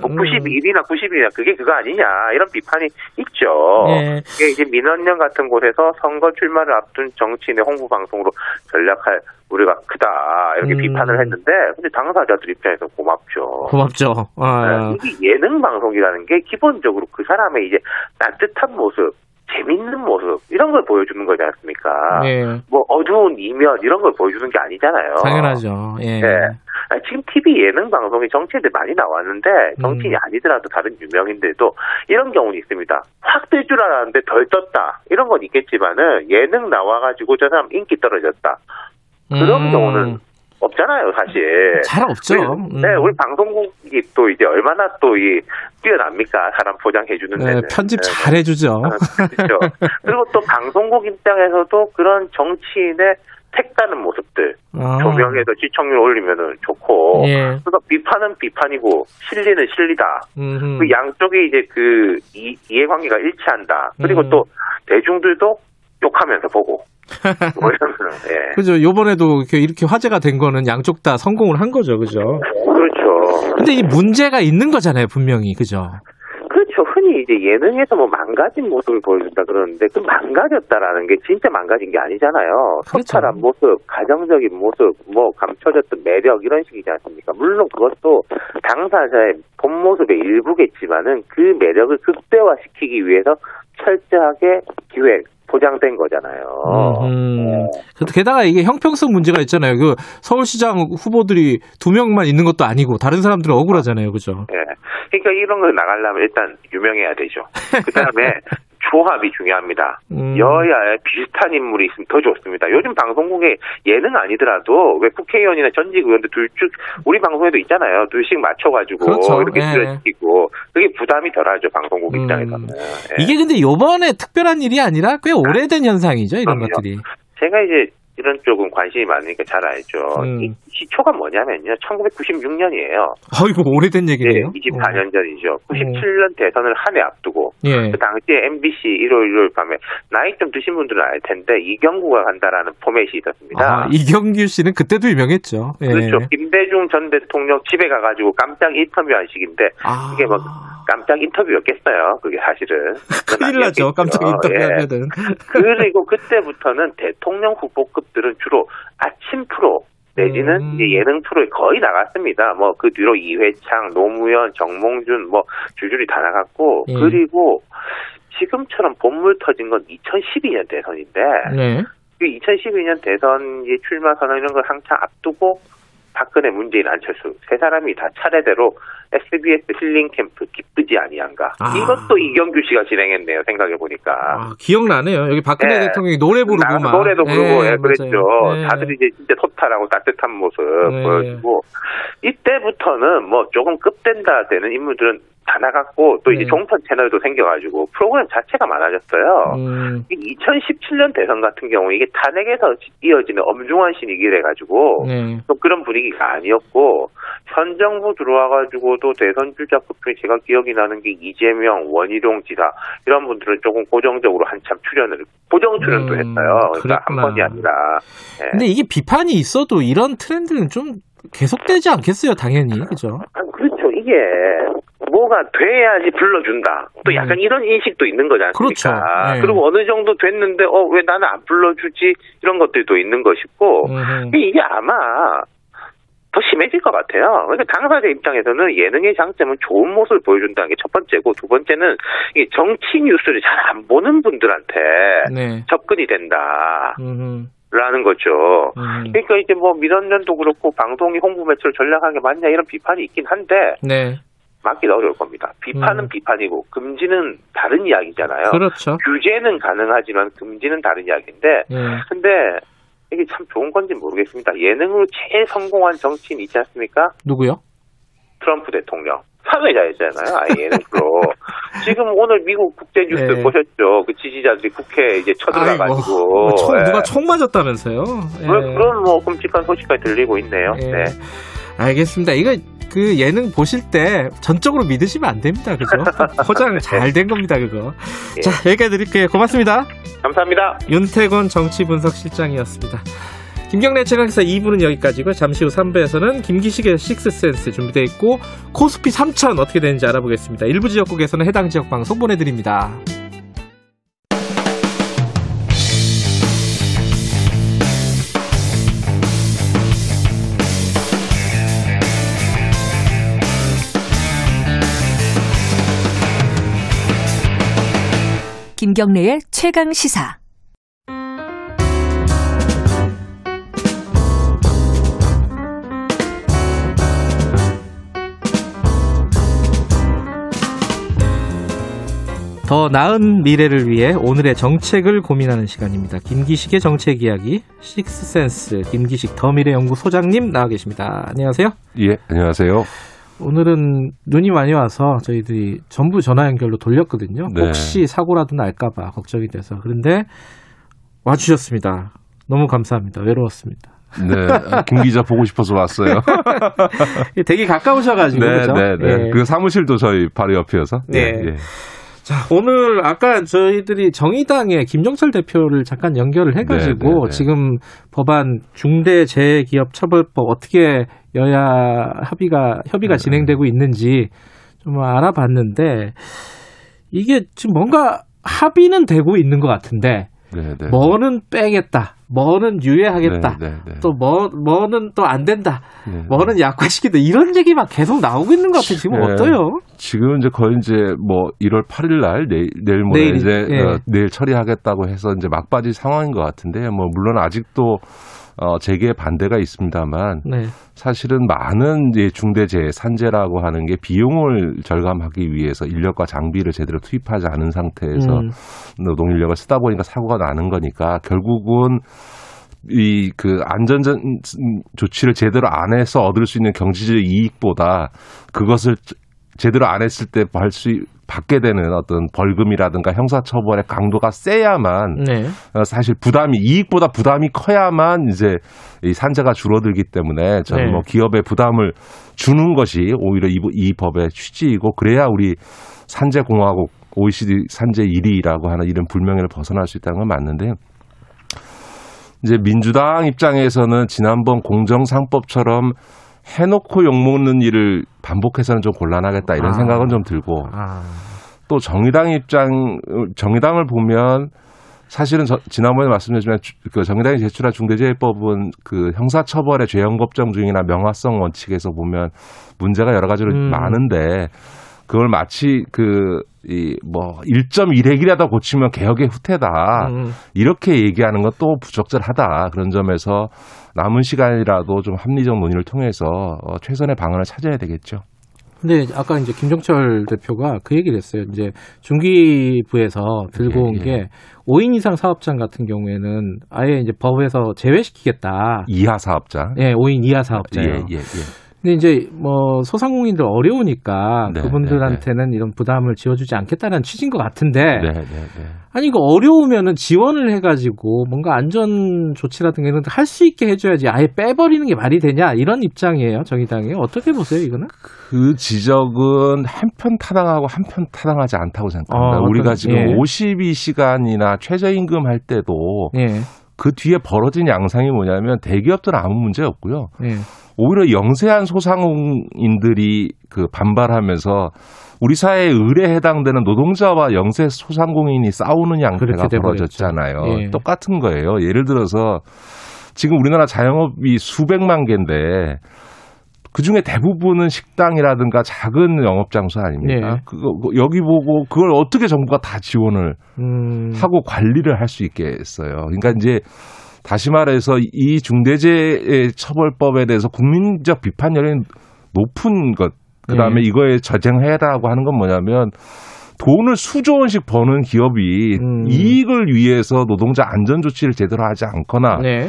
뭐 음. 91이나 90일이나 그게 그거 아니냐. 이런 비판이 있죠. 예. 이게 이제 민원연 같은 곳에서 선거 출마를 앞둔 정치인의 홍보 방송으로 전략할 우리가 크다. 이렇게 음. 비판을 했는데 근데 당사자들 입장에서 고맙죠. 고맙죠. 아. 네, 이게 예능 방송이라는 게 기본적으로 그 사람의 이제 따뜻한 모습, 재밌는 모습 이런 걸 보여주는 거지 않습니까? 예. 뭐 어두운 이면 이런 걸 보여주는 게 아니잖아요. 당연하죠. 예. 네. 아니, 지금 TV 예능 방송에 정치인들 많이 나왔는데 정치인이 음. 아니더라도 다른 유명인들도 이런 경우는 있습니다. 확 뜰 줄 알았는데 덜 떴다 이런 건 있겠지만은 예능 나와가지고 저 사람 인기 떨어졌다 그런 음. 경우는 없잖아요, 사실. 잘 없죠. 음. 네, 우리 방송국이 또 이제 얼마나 또 이 뛰어납니까? 사람 포장해주는 네, 데는. 편집 네, 잘 해주죠. 그렇죠. 그리고 또 방송국 입장에서도 그런 정치인의 색다른 모습들 아. 조명해서 시청률 올리면은 좋고 예. 그래서 비판은 비판이고 실리는 실리다. 음흠. 그 양쪽이 이제 그 이, 이해관계가 일치한다. 그리고 음. 또 대중들도 욕하면서 보고 뭐 이런 예. 그죠. 요번에도 이렇게, 이렇게 화제가 된 거는 양쪽 다 성공을 한 거죠. 그죠. 그렇죠. 근데 이 문제가 있는 거잖아요. 분명히. 그죠. 그렇죠. 흔히 이제 예능에서 뭐 망가진 모습을 보여준다 그러는데 그 망가졌다라는 게 진짜 망가진 게 아니잖아요. 그렇죠. 소탈한 모습, 가정적인 모습, 뭐 감춰졌던 매력 이런 식이지 않습니까? 물론 그것도 당사자의 본 모습의 일부겠지만은 그 매력을 극대화시키기 위해서 철저하게 기획 보장된 거잖아요. 음. 게다가 이게 형평성 문제가 있잖아요. 그 서울시장 후보들이 두 명만 있는 것도 아니고 다른 사람들은 억울하잖아요. 그죠? 예. 그러니까 이런 거 나가려면 일단 유명해야 되죠. 그 다음에 조합이 중요합니다. 음. 여야에 비슷한 인물이 있으면 더 좋습니다. 요즘 방송국에 예능 아니더라도 왜 국회의원이나 전직 의원들 둘쭉 우리 방송에도 있잖아요. 둘씩 맞춰가지고 그렇죠. 이렇게 예. 출연시키고 그게 부담이 덜하죠 방송국 음. 입장에서는. 예. 이게 근데 요번에 특별한 일이 아니라 꽤 오래된 현상이죠. 이런 그럼요. 것들이. 제가 이제 이런 쪽은 관심이 많으니까 잘 알죠. 음. 이 시초가 뭐냐면요. 1996년이에요. 아이고 오래된 얘기네요. 24년 전이죠. 97년 대선을 한 해 앞두고 예. 그 당시에 MBC 일요일 일요일 밤에 나이 좀 드신 분들은 알 텐데 이경구가 간다라는 포맷이 있었습니다. 아, 이경규 씨는 그때도 유명했죠. 예. 그렇죠. 김대중 전 대통령 집에 가가지고 깜짝 인터뷰한 식인데 아. 이게 뭐 깜짝 인터뷰였겠어요. 그게 사실은. 큰일 나죠. 깜짝 예. 인터뷰하면은. 그리고 그때부터는 대통령 후보급들은 주로 아침 프로 내지는 음. 예능 프로에 거의 나갔습니다. 뭐 그 뒤로 이회창, 노무현, 정몽준 뭐 줄줄이 다 나갔고 예. 그리고 지금처럼 본물 터진 건 2012년 대선인데 네. 그 2012년 대선 이제 출마 선언 이런 걸 한창 앞두고 박근혜, 문재인, 안철수 세 사람이 다 차례대로 SBS 힐링 캠프 기쁘지 아니한가. 아. 이것도 이경규 씨가 진행했네요. 생각해 보니까. 아, 기억나네요. 여기 박근혜 예. 대통령이 노래 부르고 막. 노래도 부르고 예, 예, 그랬죠. 예. 다들 이제 진짜 소탈하고 따뜻한 모습 예. 보여주고 이때부터는 뭐 조금 급된다 되는 인물들은 다 나갔고 또 이제 네. 종편 채널도 생겨가지고 프로그램 자체가 많아졌어요. 음, 2017년 대선 같은 경우 이게 탄핵에서 이어지는 엄중한 신이기래 가지고 네. 좀 그런 분위기가 아니었고 현 정부 들어와가지고 도 대선 주자 급중에 제가 기억이 나는 게 이재명, 원희룡 지사 이런 분들은 조금 고정적으로 한참 출연을 고정 출연도 음, 했어요. 그러니까 한 그랬구나. 번이 아니라. 예. 근데 이게 비판이 있어도 이런 트렌드는 좀 계속되지 않겠어요, 당연히. 그죠? 아, 그렇죠. 이게 뭐가 돼야지 불러준다. 또 약간 이런 인식도 있는 거지 않습니까? 음. 그렇죠. 네. 그리고 어느 정도 됐는데 어 왜 나는 안 불러주지 이런 것들도 있는 것이고 음흠. 이게 아마 더 심해질 것 같아요. 그러니까 당사자 입장에서는 예능의 장점은 좋은 모습을 보여준다는 게 첫 번째고 두 번째는 이게 정치 뉴스를 잘 안 보는 분들한테 네. 접근이 된다. 음흠. 라는 거죠. 음. 그러니까 이제 뭐 민원연도 그렇고 방송이 홍보 매체를 전략한 게 맞냐 이런 비판이 있긴 한데 네. 맞기는 어려울 겁니다. 비판은 음. 비판이고 금지는 다른 이야기잖아요. 그렇죠. 규제는 가능하지만 금지는 다른 이야기인데 예. 근데 이게 참 좋은 건지 모르겠습니다. 예능으로 제일 성공한 정치인 있지 않습니까? 누구요? 트럼프 대통령. 사회자였잖아요. 아예 예능 프로. 지금 오늘 미국 국제 뉴스 네. 보셨죠? 그 지지자들이 국회에 이제 쳐들어가가지고. 뭐 총, 예. 누가 총 맞았다면서요? 예. 그런, 그런 뭐 끔찍한 소식까지 들리고 있네요. 예. 네. 알겠습니다. 이거 그 예능 보실 때 전적으로 믿으시면 안 됩니다. 그죠? 포장 잘 된 겁니다, 그거. 예. 자, 여기까지 드릴게요. 고맙습니다. 감사합니다. 윤태곤 정치분석실장이었습니다. 김경래 최강사 2부는 여기까지고 잠시 후 3부에서는 김기식의 식스센스 준비되어 있고 코스피 3000 어떻게 되는지 알아보겠습니다. 일부 지역국에서는 해당 지역 방송 보내드립니다. 김경래의 최강 시사. 더 나은 미래를 위해 오늘의 정책을 고민하는 시간입니다. 김기식의 정책 이야기, 식스센스 김기식 더미래 연구 소장님 나와 계십니다. 안녕하세요. 예, 안녕하세요. 오늘은 눈이 많이 와서 저희들이 전부 전화 연결로 돌렸거든요. 네. 혹시 사고라도 날까봐 걱정이 돼서. 그런데 와주셨습니다. 너무 감사합니다. 외로웠습니다. 네, 김 기자 보고 싶어서 왔어요. 되게 가까우셔가지고. 네, 그죠? 네, 네. 예. 그 사무실도 저희 바로 옆이어서. 네. 예. 자, 오늘 아까 저희들이 정의당의 김정철 대표를 잠깐 연결을 해가지고 네, 네, 네. 지금 법안 중대재해기업 처벌법 어떻게 여야 협의가 협의가 네. 진행되고 있는지 좀 알아봤는데 이게 지금 뭔가 합의는 되고 있는 것 같은데 네, 네. 뭐는 빼겠다, 뭐는 유예하겠다, 네, 네, 네. 또 뭐 뭐는 또 안 된다, 네. 뭐는 약화시키다 이런 얘기 막 계속 나오고 있는 것 같아요. 지금 네. 어때요? 지금 이제 거의 이제 뭐 1월 8일 날 내일 내일 모레 내일, 이제 예. 어, 내일 처리하겠다고 해서 이제 막바지 상황인 것 같은데 뭐 물론 아직도 어 재개에 반대가 있습니다만 네. 사실은 많은 이제 중대재해 산재라고 하는 게 비용을 절감하기 위해서 인력과 장비를 제대로 투입하지 않은 상태에서 음. 노동 인력을 쓰다 보니까 사고가 나는 거니까 결국은 이 그 안전전 조치를 제대로 안 해서 얻을 수 있는 경제적 이익보다 그것을 제대로 안 했을 때벌수 받게 되는 어떤 벌금이라든가 형사처벌의 강도가 세야만 네. 어, 사실 부담이 이익보다 부담이 커야만 이제 이 산재가 줄어들기 때문에 저는 네. 뭐 기업에 부담을 주는 것이 오히려 이, 이 법의 취지이고 그래야 우리 산재 공화국 OECD 산재 1위라고 하는 이런 불명예를 벗어날 수 있다는 건 맞는데요. 이제 민주당 입장에서는 지난번 공정상법처럼 해놓고 욕먹는 일을 반복해서는 좀 곤란하겠다 이런 아. 생각은 좀 들고 아. 또 정의당 입장 정의당을 보면 사실은 저, 지난번에 말씀드렸지만 주- 그 정의당이 제출한 중대재해법은 그 형사처벌의 죄형 법정 중이나 명화성 원칙에서 보면 문제가 여러 가지로 음. 많은데 그걸 마치 그 이 뭐 1.1핵이라도 고치면 개혁의 후퇴다 음. 이렇게 얘기하는 건 또 부적절하다 그런 점에서 남은 시간이라도 좀 합리적 논의를 통해서 어, 최선의 방안을 찾아야 되겠죠. 근데 아까 이제 김정철 대표가 그 얘기를 했어요. 이제 중기부에서 들고 온 예, 예. 게 5인 이상 사업장 같은 경우에는 아예 이제 법에서 제외시키겠다. 이하 사업자. 예, 5인 이하 사업자요. 예, 예, 예. 근데 이제 뭐 소상공인들 어려우니까 네, 그분들한테는 이런 부담을 지어주지 않겠다는 취지인 것 같은데 네, 네, 네. 아니 이거 어려우면은 지원을 해가지고 뭔가 안전 조치라든가 이런 할 수 있게 해줘야지 아예 빼버리는 게 말이 되냐 이런 입장이에요 정의당이 어떻게 보세요 이거는? 그 지적은 한편 타당하고 한편 타당하지 않다고 생각합니다. 어, 우리가 지금 예. 52시간이나 최저임금 할 때도 예. 그 뒤에 벌어진 양상이 뭐냐면 대기업들은 아무 문제 없고요. 예. 오히려 영세한 소상공인들이 그 반발하면서 우리 사회의 의뢰에 해당되는 노동자와 영세 소상공인이 싸우는 양태가. 벌어졌잖아요. 예. 똑같은 거예요. 예를 들어서 지금 우리나라 자영업이 수백만 개인데 그 중에 대부분은 식당이라든가 작은 영업 장소 아닙니까? 예. 그거 여기 보고 그걸 어떻게 정부가 다 지원을 음. 하고 관리를 할 수 있게 했어요. 그러니까 이제 다시 말해서 이 중대재해 처벌법에 대해서 국민적 비판 여론이 높은 것, 그 다음에 예. 이거에 저쟁해라고 하는 건 뭐냐면 돈을 수조 원씩 버는 기업이 음. 이익을 위해서 노동자 안전 조치를 제대로 하지 않거나 네.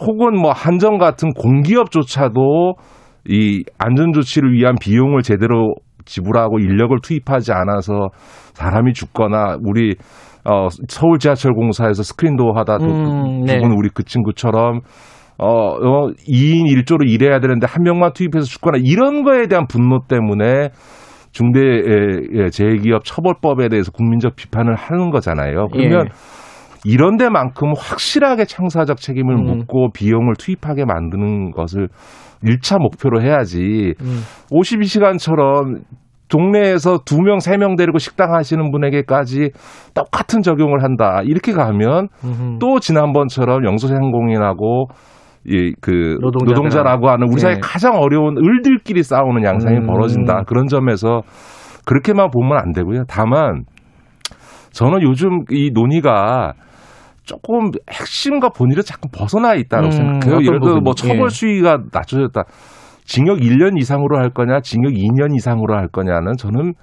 혹은 뭐 한정 같은 공기업조차도 이 안전 조치를 위한 비용을 제대로 지불하고 인력을 투입하지 않아서 사람이 죽거나 우리 어 서울 지하철 공사에서 스크린도어 하다 도- 음, 네. 죽은 우리 그 친구처럼 어, 어 2인 1조로 일해야 되는데 한 명만 투입해서 죽거나 이런 거에 대한 분노 때문에 중대 예, 재해기업 처벌법에 대해서 국민적 비판을 하는 거잖아요. 그러면 예. 이런 데만큼 확실하게 창사적 책임을 음. 묻고 비용을 투입하게 만드는 것을 1차 목표로 해야지 음. 52시간처럼 동네에서 두 명, 세 명 데리고 식당 하시는 분에게까지 똑같은 적용을 한다. 이렇게 가면 음흠. 또 지난번처럼 영소상공인하고 이그 노동자들하고. 노동자 라고 하는 우리 사회 네. 가장 어려운 을들끼리 싸우는 양상이 음. 벌어진다. 그런 점에서 그렇게만 보면 안 되고요. 다만 저는 요즘 이 논의가 조금 핵심과 본질을 자꾸 벗어나 있다고 음, 생각해요. 예를 들어 뭐? 처벌 예. 수위가 낮춰졌다. 징역 1년 이상으로 할 거냐, 징역 2년 이상으로 할 거냐는 저는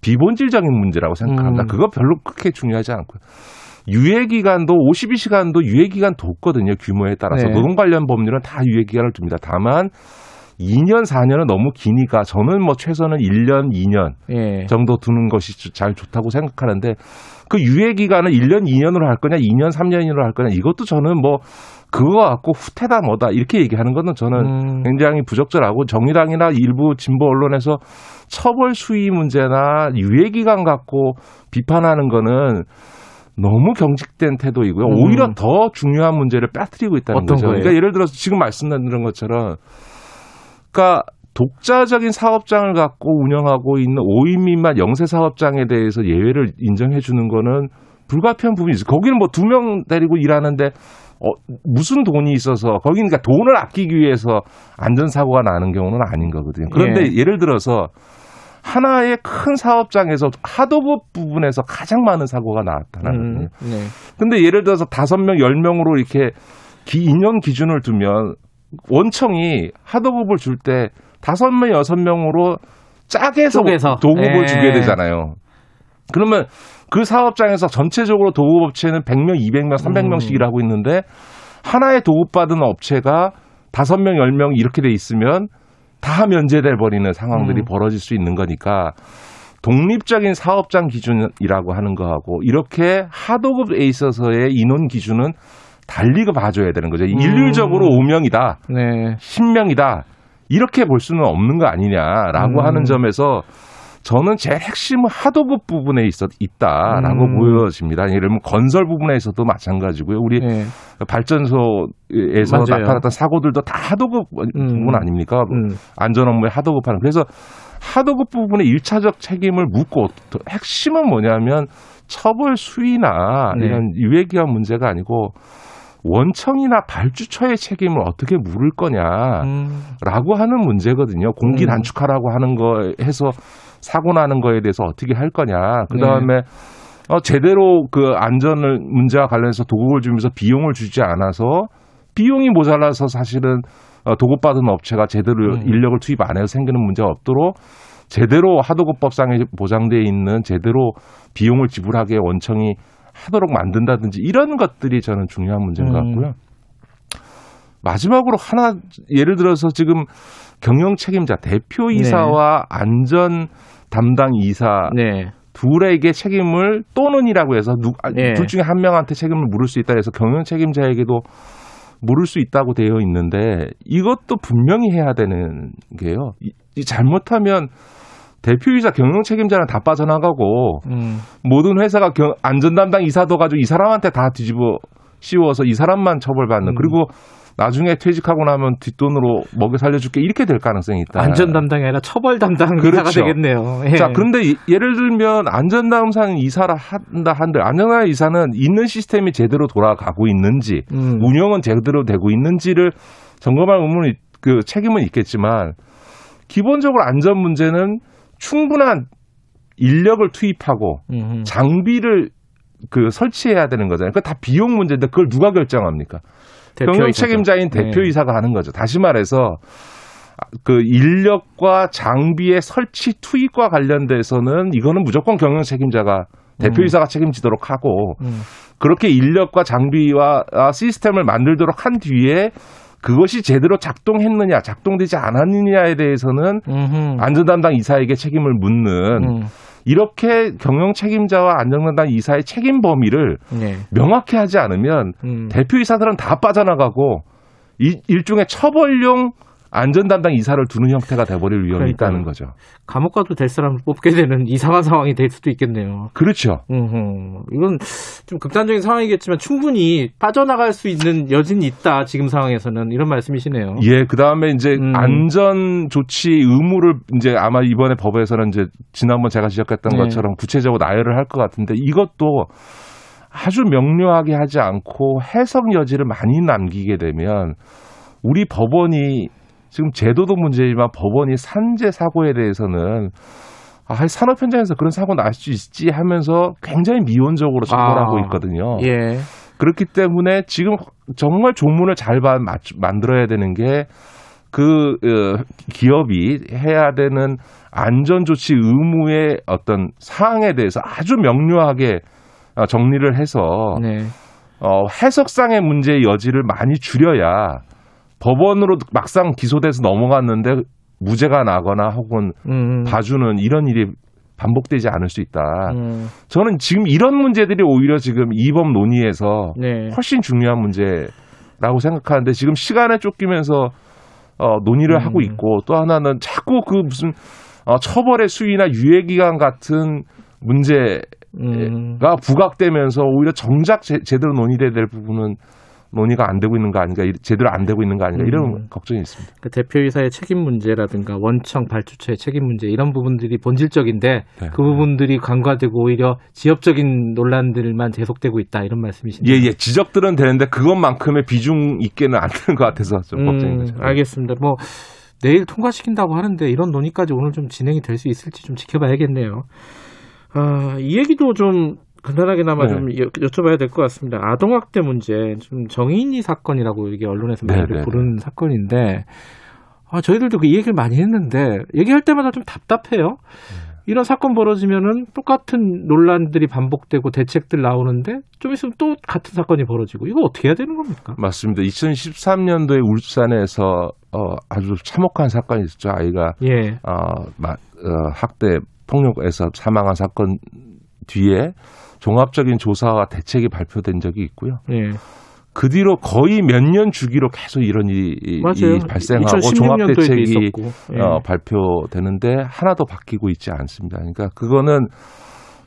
비본질적인 문제라고 생각합니다. 음. 그거 별로 그렇게 중요하지 않고요. 유예 기간도 52시간도 유예 기간 뒀거든요. 규모에 따라서 네. 노동 관련 법률은 다 유예 기간을 둡니다. 다만 2년, 4년은 너무 기니까 저는 뭐 최소는 1년, 2년 예. 정도 두는 것이 잘 좋다고 생각하는데 그 유예 기간을 1년, 2년으로 할 거냐, 2년, 3년으로 할 거냐 이것도 저는 뭐 그거 갖고 후퇴다 뭐다 이렇게 얘기하는 거는 저는 음. 굉장히 부적절하고 정의당이나 일부 진보 언론에서 처벌 수위 문제나 유예 기간 갖고 비판하는 거는 너무 경직된 태도이고요. 음. 오히려 더 중요한 문제를 빠뜨리고 있다는 거죠. 거예요? 그러니까 예를 들어서 지금 말씀드린 것처럼 그러니까 독자적인 사업장을 갖고 운영하고 있는 5인 미만 영세 사업장에 대해서 예외를 인정해 주는 거는 불가피한 부분이 있어요. 거기는 뭐 두 명 데리고 일하는데 어, 무슨 돈이 있어서 거기는 그러니까 돈을 아끼기 위해서 안전사고가 나는 경우는 아닌 거거든요. 그런데 예. 예를 들어서 하나의 큰 사업장에서 하도급 부분에서 가장 많은 사고가 나왔다는 음, 거예요. 네. 근데 예를 들어서 다섯 명, 열 명으로 이렇게 기, 인원 기준을 두면 원청이 하도급을 줄 때 다섯 명, 여섯 명으로 짜게서 쪼개서. 도급을 예. 주게 되잖아요. 그러면 그 사업장에서 전체적으로 도급업체는 100명, 200명, 300명씩 음. 일하고 있는데 하나의 도급받은 업체가 다섯 명, 열명 이렇게 돼 있으면 다 면제돼 버리는 상황들이 음. 벌어질 수 있는 거니까 독립적인 사업장 기준이라고 하는 거하고 이렇게 하도급에 있어서의 인원 기준은 달리 봐줘야 되는 거죠. 일률적으로 5명이다, 네. 10명이다 이렇게 볼 수는 없는 거 아니냐라고 음. 하는 점에서 저는 제일 핵심은 하도급 부분에 있어 있다라고 음. 보여집니다. 예를 들면 건설 부분에서도 마찬가지고요. 우리 네. 발전소에서 맞아요. 나타났던 사고들도 다 하도급 부분 아닙니까? 음. 안전 업무에 하도급하는. 그래서 하도급 부분에 일차적 책임을 묻고 또 핵심은 뭐냐면 처벌 수위나 네. 이런 유예기한 문제가 아니고 원청이나 발주처의 책임을 어떻게 물을 거냐라고 음. 하는 문제거든요. 공기 음. 단축하라고 하는 거 해서 사고 나는 거에 대해서 어떻게 할 거냐. 그 네. 다음에 어, 제대로 그 안전을 문제와 관련해서 도급을 주면서 비용을 주지 않아서 비용이 모자라서 사실은 어, 도급받은 업체가 제대로 음. 인력을 투입 안 해서 생기는 문제가 없도록 제대로 하도급법상에 보장되어 있는 제대로 비용을 지불하게 원청이 하도록 만든다든지 이런 것들이 저는 중요한 문제인 것 음. 같고요. 마지막으로 하나 예를 들어서 지금 경영 책임자 대표이사와 안전 담당 이사 네. 둘에게 책임을 또는이라고 해서 누, 아, 네. 둘 중에 한 명한테 책임을 물을 수 있다 해서 경영 책임자에게도 물을 수 있다고 되어 있는데 이것도 분명히 해야 되는 게요. 이, 이 잘못하면 대표이사 경영 책임자는 다 빠져나가고 음. 모든 회사가 경, 안전 담당 이사도 가지고 이 사람한테 다 뒤집어 씌워서 이 사람만 처벌받는 음. 그리고 나중에 퇴직하고 나면 뒷돈으로 먹여 살려줄게 이렇게 될 가능성이 있다. 안전 담당이 아니라 처벌 담당 이사가 그렇죠. 되겠네요. 예. 자, 그런데 이- 예를 들면 안전담상 이사를 한다 한들 안전담 이사는 있는 시스템이 제대로 돌아가고 있는지 음. 운영은 제대로 되고 있는지를 점검할 의무는 있- 그 책임은 있겠지만 기본적으로 안전 문제는 충분한 인력을 투입하고 음흠. 장비를 그 설치해야 되는 거잖아요. 그 다 비용 문제인데 그걸 누가 결정합니까? 경영. 책임자인 네. 대표이사가 하는 거죠. 다시 말해서 그 인력과 장비의 설치 투입과 관련돼서는 이거는 무조건 경영 책임자가 대표이사가 책임지도록 하고 음. 그렇게 인력과 장비와 아, 시스템을 만들도록 한 뒤에 그것이 제대로 작동했느냐, 작동되지 않았느냐에 대해서는 음흠. 안전 담당 이사에게 책임을 묻는 음. 이렇게 경영 책임자와 담당 이사의 책임 범위를 네. 명확히 하지 않으면 음. 대표이사들은 다 빠져나가고 이, 일종의 처벌용 안전 담당 이사를 두는 형태가 돼버릴 위험이 그러니까요. 있다는 거죠. 감옥 가도 될 사람을 뽑게 되는 이상한 상황이 될 수도 있겠네요. 그렇죠. 음흠. 이건 좀 극단적인 상황이겠지만 충분히 빠져나갈 수 있는 여진이 있다. 지금 상황에서는 이런 말씀이시네요. 예, 그 다음에 이제 음. 안전 조치 의무를 이제 아마 이번에 법에서는 이제 지난번 제가 지적했던 네. 것처럼 구체적으로 나열을 할 것 같은데 이것도 아주 명료하게 하지 않고 해석 여지를 많이 남기게 되면 우리 법원이 지금 제도도 문제지만 법원이 산재 사고에 대해서는 아, 산업 현장에서 그런 사고 날 수 있지 하면서 굉장히 미온적으로 접근하고 아, 있거든요. 예. 그렇기 때문에 지금 정말 조문을 잘 만들어야 되는 게 그 기업이 해야 되는 안전 조치 의무의 어떤 사항에 대해서 아주 명료하게 어, 정리를 해서 네. 어, 해석상의 문제의 여지를 많이 줄여야 법원으로 막상 기소돼서 넘어갔는데 무죄가 나거나 혹은 음. 봐주는 이런 일이 반복되지 않을 수 있다. 음. 저는 지금 이런 문제들이 오히려 지금 이법 논의에서 네. 훨씬 중요한 문제라고 생각하는데 지금 시간에 쫓기면서 어, 논의를 음. 하고 있고 또 하나는 자꾸 그 무슨 어, 처벌의 수위나 유예 기간 같은 문제가 음. 부각되면서 오히려 정작 제, 제대로 논의돼야 될 부분은 논의가 안 되고 있는 거 아닌가 이- 제대로 안 되고 있는 거 아닌가 이런 음. 걱정이 있습니다. 그 대표이사의 책임 문제라든가 원청 발주처의 책임 문제 이런 부분들이 본질적인데 네. 그 부분들이 간과되고 오히려 지역적인 논란들만 계속되고 있다 이런 말씀이신가요? 예, 예. 지적들은 되는데 그것만큼의 비중 있게는 안 되는 것 같아서 좀 걱정인 거죠. 음, 알겠습니다. 뭐 내일 통과시킨다고 하는데 이런 논의까지 오늘 좀 진행이 될 수 있을지 좀 지켜봐야겠네요. 아, 이 얘기도 좀 간단하게나마 네. 좀 여, 여쭤봐야 될 것 같습니다. 아동학대 문제, 좀 정인이 사건이라고 이게 언론에서 네, 많이 네, 부르는 사건인데, 아, 저희들도 그 얘기를 많이 했는데, 얘기할 때마다 좀 답답해요. 이런 사건 벌어지면은 똑같은 논란들이 반복되고 대책들 나오는데, 좀 있으면 또 같은 사건이 벌어지고, 이거 어떻게 해야 되는 겁니까? 맞습니다. 2013년도에 울산에서 어, 아주 참혹한 사건이 있었죠. 아이가 예. 어, 마- 어, 학대 폭력에서 사망한 사건 뒤에 종합적인 조사와 대책이 발표된 적이 있고요. 예. 그 뒤로 거의 몇 년 주기로 계속 이런 일이 이- 맞아요. 이 발생하고 2016 종합 년도에도 대책이 있었고. 예. 어, 발표되는데 하나도 바뀌고 있지 않습니다. 그러니까 그거는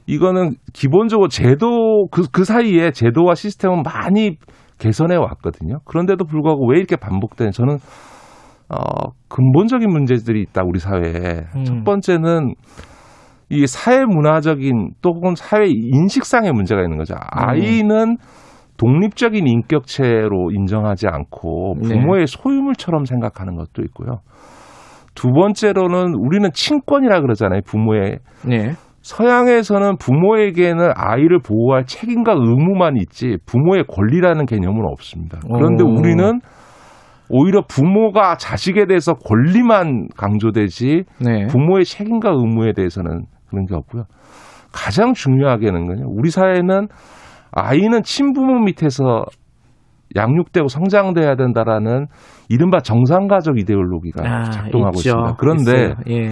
이거는 기본적으로 제도 그, 그 사이에 제도와 시스템은 많이 개선해 왔거든요. 그런데도 불구하고 왜 이렇게 반복되는 저는 어, 근본적인 문제들이 있다 우리 사회에. 음. 첫 번째는 이 사회 문화적인 또 혹은 사회 인식상의 문제가 있는 거죠. 아이는 독립적인 인격체로 인정하지 않고 네. 부모의 소유물처럼 생각하는 것도 있고요. 두 번째로는 우리는 친권이라 그러잖아요. 부모의 네. 서양에서는 부모에게는 아이를 보호할 책임과 의무만 있지 부모의 권리라는 개념은 없습니다. 그런데 오. 우리는 오히려 부모가 자식에 대해서 권리만 강조되지 네. 부모의 책임과 의무에 대해서는 그런 게 없고요. 가장 중요하게는요. 우리 사회는 아이는 친부모 밑에서 양육되고 성장돼야 된다라는 이른바 정상가족 이데올로기가 아, 작동하고 있죠. 있습니다. 그런데. 예.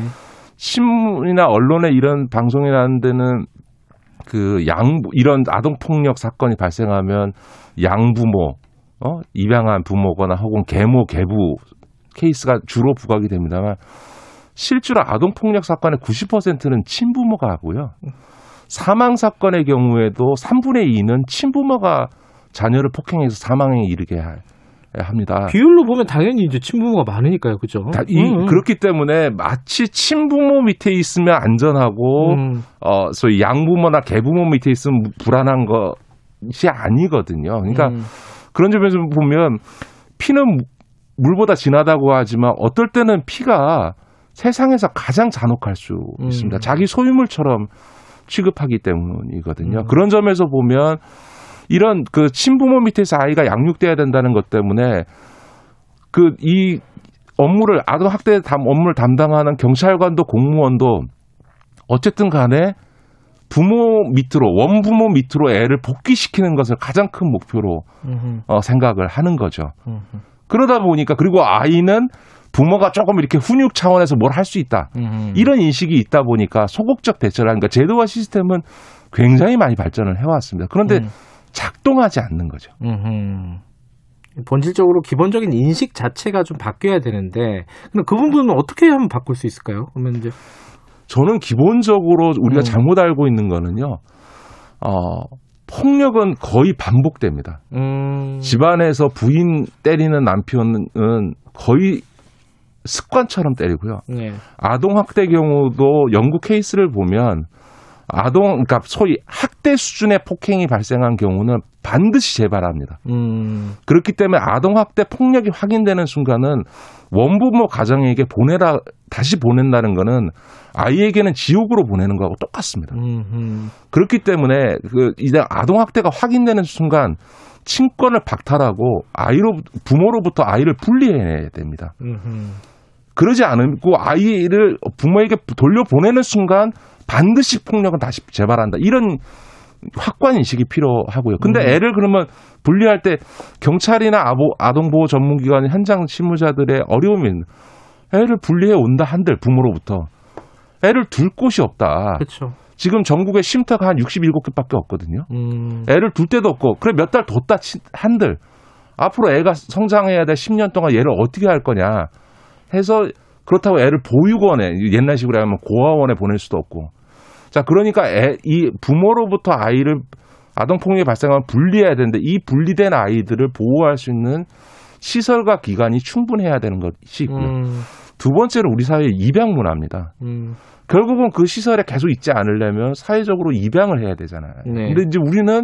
신문이나 언론에 이런 방송이 나는 데는 그 양 이런 아동 폭력 사건이 발생하면 양부모 어 입양한 부모거나 혹은 계모 계부 케이스가 주로 부각이 됩니다만 실제로 아동 폭력 사건의 90%는 친부모가 하고요. 사망 사건의 경우에도 3분의 2는 친부모가 자녀를 폭행해서 사망에 이르게 하- 합니다. 비율로 보면 당연히 이제 친부모가 많으니까요, 그죠? 음, 음. 그렇기 때문에 마치 친부모 밑에 있으면 안전하고 음. 어 소위 양부모나 계부모 밑에 있으면 불안한 것이 아니거든요. 그러니까 음. 그런 점에서 보면 피는 무- 물보다 진하다고 하지만 어떨 때는 피가 세상에서 가장 잔혹할 수 음. 있습니다. 자기 소유물처럼 취급하기 때문이거든요. 음. 그런 점에서 보면 이런 그 친부모 밑에서 아이가 양육돼야 된다는 것 때문에 그 이 업무를 아동 학대 담 업무를 담당하는 경찰관도 공무원도 어쨌든 간에 부모 밑으로 원부모 밑으로 애를 복귀시키는 것을 가장 큰 목표로 음흠. 어, 생각을 하는 거죠. 음흠. 그러다 보니까 그리고 아이는 부모가 조금 이렇게 훈육 차원에서 뭘 할 수 있다. 음. 이런 인식이 있다 보니까 소극적 대처를 하니까 제도와 시스템은 굉장히 많이 발전을 해왔습니다. 그런데 음. 작동하지 않는 거죠. 음흠. 본질적으로 기본적인 인식 자체가 좀 바뀌어야 되는데 근데 그 부분은 어떻게 하면 바꿀 수 있을까요? 그러면 이제 저는 기본적으로 우리가 음. 잘못 알고 있는 거는요. 어, 폭력은 거의 반복됩니다. 음, 집안에서 부인 때리는 남편은 거의 습관처럼 때리고요. 네. 아동 학대 경우도 영국 케이스를 보면 아동 그러니까 소위 학대 수준의 폭행이 발생한 경우는 반드시 재발합니다. 음, 그렇기 때문에 아동 학대 폭력이 확인되는 순간은 원부모 가정에게 보내라 다시 보낸다는 거는 아이에게는 지옥으로 보내는 거하고 똑같습니다. 음, 음. 그렇기 때문에 그 이제 아동 학대가 확인되는 순간 친권을 박탈하고 아이로 부모로부터 아이를 분리해야 됩니다. 음, 그러지 않고 아이를 부모에게 돌려보내는 순간 반드시 폭력은 다시 재발한다. 이런 확고한 인식이 필요하고요. 근데 음. 애를 그러면 분리할 때 경찰이나 아보, 아동보호 전문기관 현장 실무자들의 어려움인 애를 분리해 온다 한들 부모로부터 애를 둘 곳이 없다. 그렇죠. 지금 전국에 쉼터가 한 67개밖에 없거든요. 음, 애를 둘 데도 없고 그래 몇 달 뒀다 치- 한들 앞으로 애가 성장해야 될 10년 동안 얘를 어떻게 할 거냐 해서 그렇다고 애를 보육원에 옛날식으로 하면 고아원에 보낼 수도 없고 자 그러니까 애, 이 부모로부터 아이를 아동 폭력이 발생하면 분리해야 되는데 이 분리된 아이들을 보호할 수 있는 시설과 기관이 충분해야 되는 것이 있고요. 음, 두 번째로 우리 사회 입양 문화입니다. 음, 결국은 그 시설에 계속 있지 않으려면 사회적으로 입양을 해야 되잖아요. 네. 근데 이제 우리는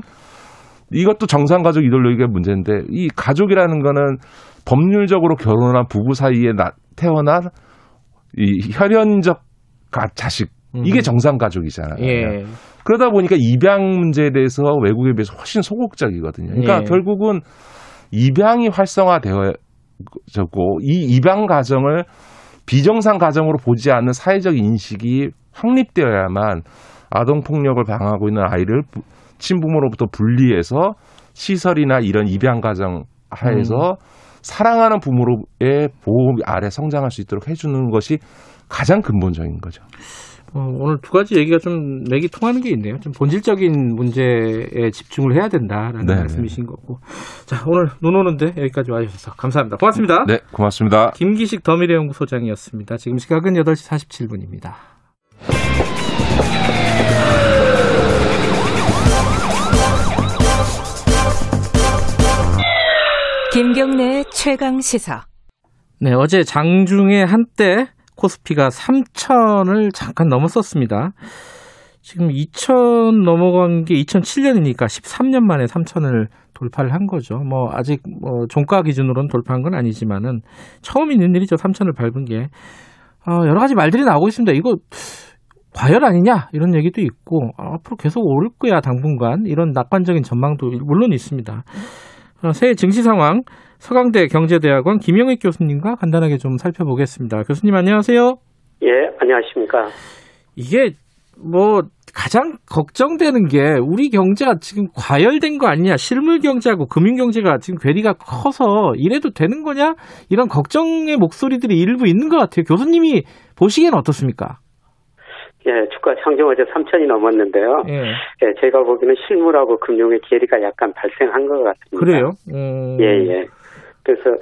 이것도 정상가족 이데올로기가 문제인데 이 가족이라는 거는 법률적으로 결혼한 부부 사이에 나, 태어난 이 혈연적 가, 자식 이게 음. 정상 가족이잖아요. 예. 그러다 보니까 입양 문제에 대해서 외국에 비해서 훨씬 소극적이거든요. 그러니까 예. 결국은 입양이 활성화되어졌고 이 입양 가정을 비정상 가정으로 보지 않는 사회적 인식이 확립되어야만 아동 폭력을 방하고 있는 아이를 부- 친부모로부터 분리해서 시설이나 이런 입양 가정 하에서 사랑하는 부모의 보호 아래 성장할 수 있도록 해주는 것이 가장 근본적인 거죠. 어, 오늘 두 가지 얘기가 좀 맥이 통하는 게 있네요. 좀 본질적인 문제에 집중을 해야 된다라는 네. 말씀이신 거고. 자, 오늘 눈 오는데 여기까지 와주셔서 감사합니다. 고맙습니다. 네, 고맙습니다. 김기식 더미래연구소장이었습니다. 지금 시각은 8시 47분입니다. 김경래 최강 시사. 네, 어제 장중에 한때 코스피가 3천을 잠깐 넘었었습니다. 지금 2천 넘어간 게 2007년이니까 13년 만에 3천을 돌파를 한 거죠. 뭐 아직 뭐 종가 기준으로는 돌파한 건 아니지만은 처음 있는 일이죠. 3천을 밟은 게 어, 여러 가지 말들이 나오고 있습니다. 이거 과열 아니냐 이런 얘기도 있고 아, 앞으로 계속 오를 거야 당분간 이런 낙관적인 전망도 물론 있습니다. 어, 새해 증시 상황 서강대 경제대학원 김영익 교수님과 간단하게 좀 살펴보겠습니다. 교수님 안녕하세요. 예, 안녕하십니까. 이게 뭐 가장 걱정되는 게 우리 경제가 지금 과열된 거 아니냐 실물 경제하고 금융 경제가 지금 괴리가 커서 이래도 되는 거냐 이런 걱정의 목소리들이 일부 있는 것 같아요. 교수님이 보시기엔 어떻습니까? 예, 주가 상정 어제 3천이 넘었는데요. 예. 예, 제가 보기에는 실물하고 금융의 괴리가 약간 발생한 것 같습니다. 그래요? 음... 예, 예. 그래서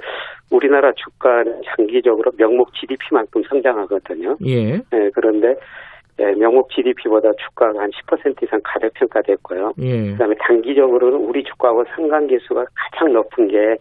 우리나라 주가는 장기적으로 명목 GDP만큼 성장하거든요. 예. 예, 그런데 예, 명목 GDP보다 주가가 한 10% 이상 가격평가됐고요. 예. 그다음에 단기적으로는 우리 주가하고 상관계수가 가장 높은 게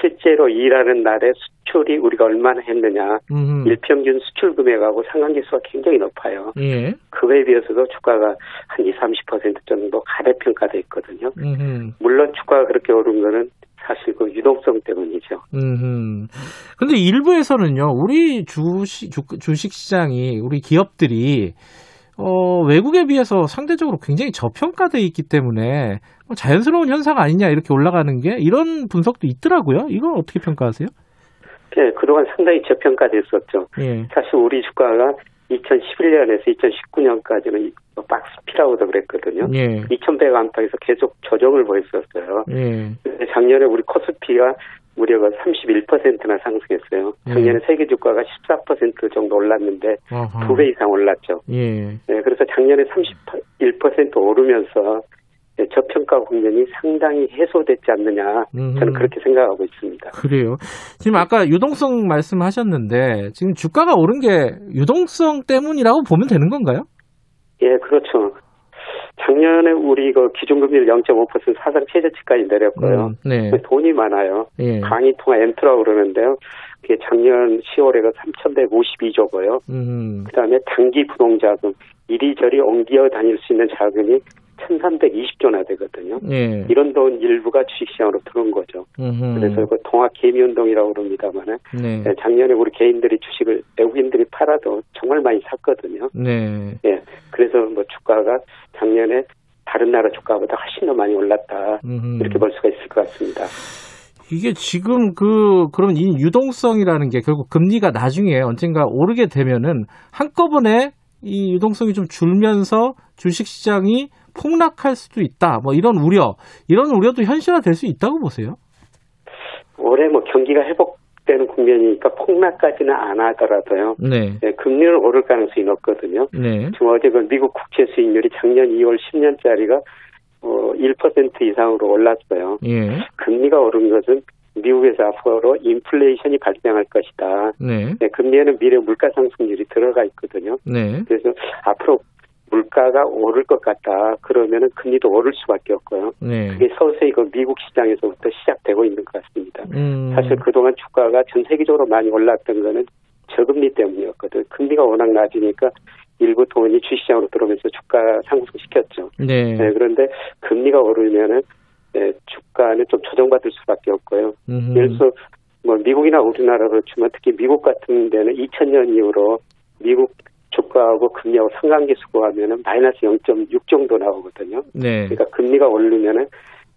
실제로 일하는 날에 수출이 우리가 얼마나 했느냐, 음. 일평균 수출 금액하고 상관계수가 굉장히 높아요. 예. 그거에 비해서도 주가가 한 20, 30% 정도 가대평가돼 있거든요. 음. 물론 주가가 그렇게 오른 거는 사실 그 유동성 때문이죠. 음. 근데 일부에서는요, 우리 주식, 주, 주식 시장이, 우리 기업들이, 어, 외국에 비해서 상대적으로 굉장히 저평가돼 있기 때문에 뭐 자연스러운 현상 아니냐 이렇게 올라가는 게 이런 분석도 있더라고요. 이건 어떻게 평가하세요? 네, 그동안 상당히 저평가됐었죠. 예. 사실 우리 주가가 2011년에서 2019년까지는 박스피라고도 그랬거든요. 예. 2100 안팎에서 계속 조정을 보였었어요. 예. 작년에 우리 코스피가 무려가 31%나 상승했어요. 작년에 예. 세계 주가가 14% 정도 올랐는데. 두 배 이상 올랐죠. 예. 네, 그래서 작년에 31% 오르면서 네, 과평가 국면이 상당히 해소됐지 않느냐 저는. 그렇게 생각하고 있습니다. 그래요. 지금 아까 유동성 말씀하셨는데 지금 주가가 오른 게 유동성 때문이라고 보면 되는 건가요? 예, 그렇죠. 작년에 우리 그 기준금리를 0.5% 사상 최저치까지 내렸고요. 음, 네. 돈이 많아요. 예. 강의 통화 엔트라고 그러는데요. 그게 작년 10월에 가 3,152조고요. 음. 그다음에 단기 부동자금 이리저리 옮겨 다닐 수 있는 자금이 1,320조나 되거든요. 예. 이런 돈 일부가 주식시장으로 들어온 거죠. 음흠. 그래서 그 통합 개미 운동이라고 그럽니다만은 네. 작년에 우리 개인들이 주식을 외국인들이 팔아도 정말 많이 샀거든요. 네. 예. 그래서 뭐 주가가 작년에 다른 나라 주가보다 훨씬 더 많이 올랐다. 음흠. 이렇게 볼 수가 있을 것 같습니다. 이게 지금 그 그런 이 유동성이라는 게 결국 금리가 나중에 언젠가 오르게 되면은 한꺼번에 이 유동성이 좀 줄면서 주식 시장이 폭락할 수도 있다. 뭐 이런 우려, 이런 우려도 현실화될 수 있다고 보세요. 올해 뭐 경기가 회복되는 국면이니까 폭락까지는 안 하더라도요. 네. 예, 금리는 오를 가능성이 높거든요. 네. 지금 어제 그 미국 국채 수익률이 작년 2월 10년짜리가 어, 1% 이상으로 올랐어요. 예. 금리가 오른 것은 미국에서 앞으로 인플레이션이 발생할 것이다. 네. 네, 금리에는 미래 물가 상승률이 들어가 있거든요. 네. 그래서 앞으로 물가가 오를 것 같다. 그러면은 금리도 오를 수밖에 없고요. 네. 그게 서서히 그 미국 시장에서부터 시작되고 있는 것 같습니다. 음. 사실 그동안 주가가 전 세계적으로 많이 올랐던 거는 저금리 때문이었거든. 금리가 워낙 낮으니까 일부 돈이 주시장으로 들어오면서 주가 상승시켰죠. 네. 네, 그런데 금리가 오르면은 네, 주가는 좀 조정받을 수밖에 없고요. 음흠. 예를 들어서 뭐 미국이나 우리나라로 치면 특히 미국 같은 데는 2000년 이후로 미국 주가하고 금리하고 상관계수 구하면은 마이너스 0.6 정도 나오거든요. 네. 그러니까 금리가 오르면은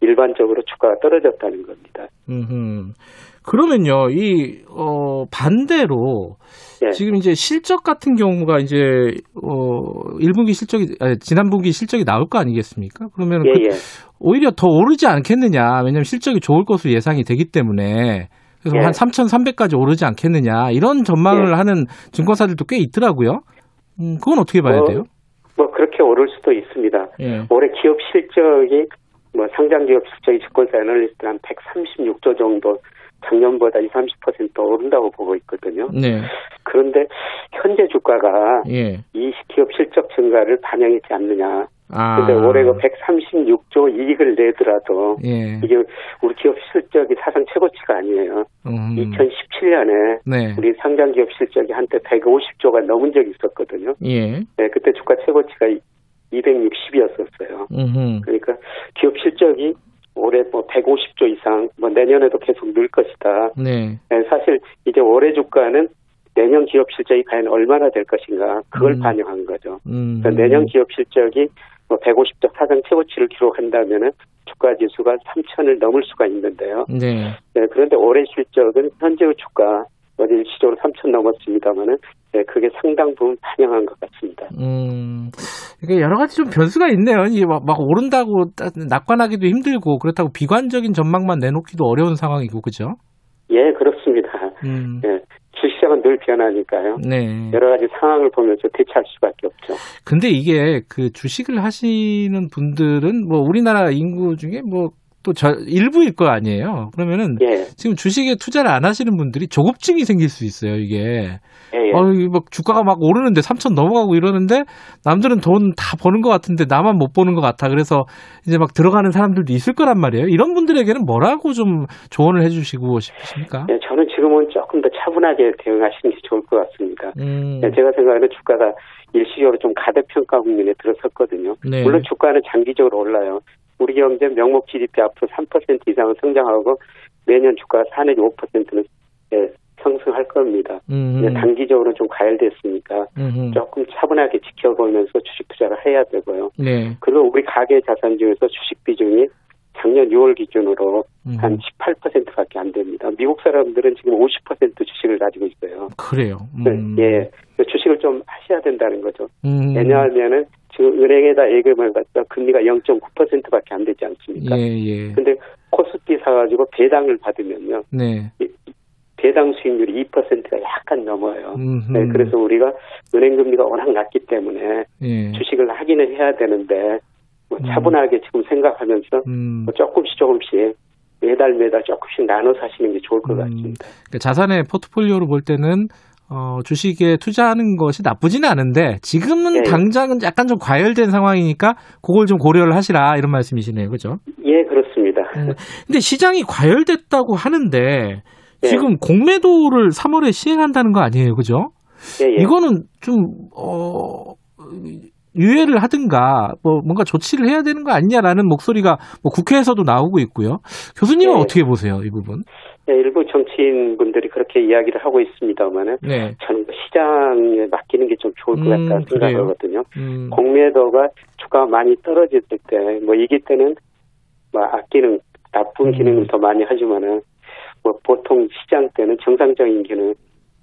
일반적으로 주가가 떨어졌다는 겁니다. 음흠. 그러면요, 이, 어, 반대로, 예. 지금 이제 실적 같은 경우가 이제, 어, 1분기 실적이, 아니, 지난 분기 실적이 나올 거 아니겠습니까? 그러면 예, 그- 예. 오히려 더 오르지 않겠느냐. 왜냐면 실적이 좋을 것으로 예상이 되기 때문에. 그래서 예. 한 3,300까지 오르지 않겠느냐. 이런 전망을 예. 하는 증권사들도 꽤 있더라고요. 음, 그건 어떻게 봐야 뭐, 돼요? 뭐 그렇게 오를 수도 있습니다. 예. 올해 기업 실적이 뭐 상장 기업 실적이 증권사 애널리스트 한 136조 정도 작년보다 20, 30% 오른다고 보고 있거든요. 네. 그런데 현재 주가가 예. 이 기업 실적 증가를 반영했지 않느냐. 아. 근데 올해 그 136조 이익을 내더라도 예. 이게 우리 기업 실적이 사상 최고치가 아니에요. 음. 2017년에 네. 우리 상장 기업 실적이 한때 150조가 넘은 적이 있었거든요. 예. 네, 그때 주가 최고치가 260이었었어요. 음흠. 그러니까 기업 실적이 올해 뭐 150조 이상, 뭐 내년에도 계속 늘 것이다. 네. 네, 사실 이제 올해 주가는 내년 기업 실적이 과연 얼마나 될 것인가 그걸 음. 반영한 거죠. 음. 그러니까 내년 기업 실적이 뭐 150조 사상 최고치를 기록한다면은 주가 지수가 3천을 넘을 수가 있는데요. 네. 네, 그런데 올해 실적은 현재의 주가 어제 일시적으로 3천 넘었습니다만은 네, 그게 상당 부분 반영한 것 같습니다. 음, 이게 여러 가지 좀 변수가 있네요. 이게 막, 막 오른다고 따- 낙관하기도 힘들고 그렇다고 비관적인 전망만 내놓기도 어려운 상황이고 그죠? 예, 그렇습니다. 음. 예, 주시장은 늘 변하니까요. 네. 여러 가지 상황을 보면서 대처할 수밖에 없죠. 근데 이게 그 주식을 하시는 분들은 뭐 우리나라 인구 중에 뭐 또 저 일부일 거 아니에요. 그러면은 예. 지금 주식에 투자를 안 하시는 분들이 조급증이 생길 수 있어요. 이게 예, 예. 어, 막 주가가 막 오르는데 3천 넘어가고 이러는데 남들은 돈 다 버는 것 같은데 나만 못 버는 것 같아. 그래서 이제 막 들어가는 사람들도 있을 거란 말이에요. 이런 분들에게는 뭐라고 좀 조언을 해주시고 싶으십니까? 예, 저는 지금은 조금 더 차분하게 대응하시는 게 좋을 것 같습니다. 음, 예, 제가 생각하는 주가가 일시적으로 좀 가대평가 국면에 들어섰거든요. 네. 물론 주가는 장기적으로 올라요. 우리 경제 명목 GDP 앞으로 3% 이상은 성장하고 매년 주가가 4 내지 5%는 예, 상승할 겁니다. 음, 단기적으로 좀 과열됐으니까 음, 조금 차분하게 지켜보면서 주식 투자를 해야 되고요. 네. 그리고 우리 가계 자산 중에서 주식 비중이 작년 6월 기준으로 음. 한 18%밖에 안 됩니다. 미국 사람들은 지금 50% 주식을 가지고 있어요. 그래요. 음. 예, 주식을 좀 하셔야 된다는 거죠. 음. 왜냐하면은 지금 은행에다 예금을 갖다 금리가 0.9%밖에 안 되지 않습니까? 예, 예. 근데 코스피 사가지고 배당을 받으면요. 네. 배당 수익률이 2%가 약간 넘어요. 네, 그래서 우리가 은행 금리가 워낙 낮기 때문에 예. 주식을 하기는 해야 되는데 뭐 차분하게 지금 생각하면서 음. 뭐 조금씩 조금씩 매달 매달 조금씩 나눠 사시는 게 좋을 것 같습니다. 그러니까 자산의 포트폴리오로 볼 때는 어, 주식에 투자하는 것이 나쁘지는 않은데 지금은 예. 당장은 약간 좀 과열된 상황이니까 그걸 좀 고려를 하시라 이런 말씀이시네요. 그죠? 예, 그렇습니다. 근데 시장이 과열됐다고 하는데 예. 지금 공매도를 3월에 시행한다는 거 아니에요. 그죠? 예, 예. 이거는 좀 어, 유예를 하든가 뭐 뭔가 조치를 해야 되는 거 아니냐라는 목소리가 뭐 국회에서도 나오고 있고요. 교수님은 예. 어떻게 보세요, 이 부분? 네, 일부 정치인 분들이 그렇게 이야기를 하고 있습니다만은 네. 저는 시장에 맡기는 게 좀 좋을 것 음, 같다 그래요? 생각하거든요. 음. 공매도가 주가가 많이 떨어질 때, 뭐 이기 때는 뭐 아끼는 나쁜 음. 기능을 더 많이 하지만은 뭐 보통 시장 때는 정상적인 기능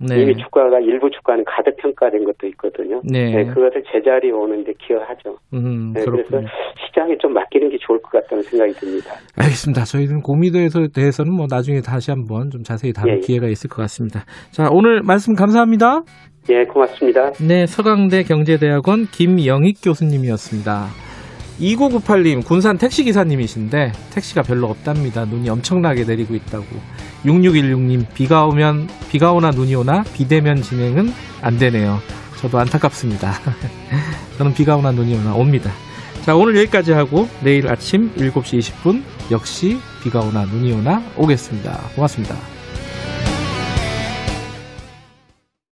네. 이미 주가가 일부 주가는 가득 평가된 것도 있거든요. 네. 그것을 제자리에 오는데 기여하죠. 음, 네. 그래서 시장에 좀 맡기는 게 좋을 것 같다는 생각이 듭니다. 알겠습니다. 저희는 공미도에 대해서는 뭐 나중에 다시 한번 좀 자세히 다룰 예, 예. 기회가 있을 것 같습니다. 자, 오늘 말씀 감사합니다. 예, 고맙습니다. 네, 서강대 경제대학원 김영익 교수님이었습니다. 2998님, 군산 택시기사님이신데, 택시가 별로 없답니다. 눈이 엄청나게 내리고 있다고. 6616님, 비가 오면, 비가 오나 눈이 오나, 비대면 진행은 안 되네요. 저도 안타깝습니다. 저는 비가 오나 눈이 오나 옵니다. 자, 오늘 여기까지 하고, 내일 아침 7시 20분, 역시 비가 오나 눈이 오나 오겠습니다. 고맙습니다.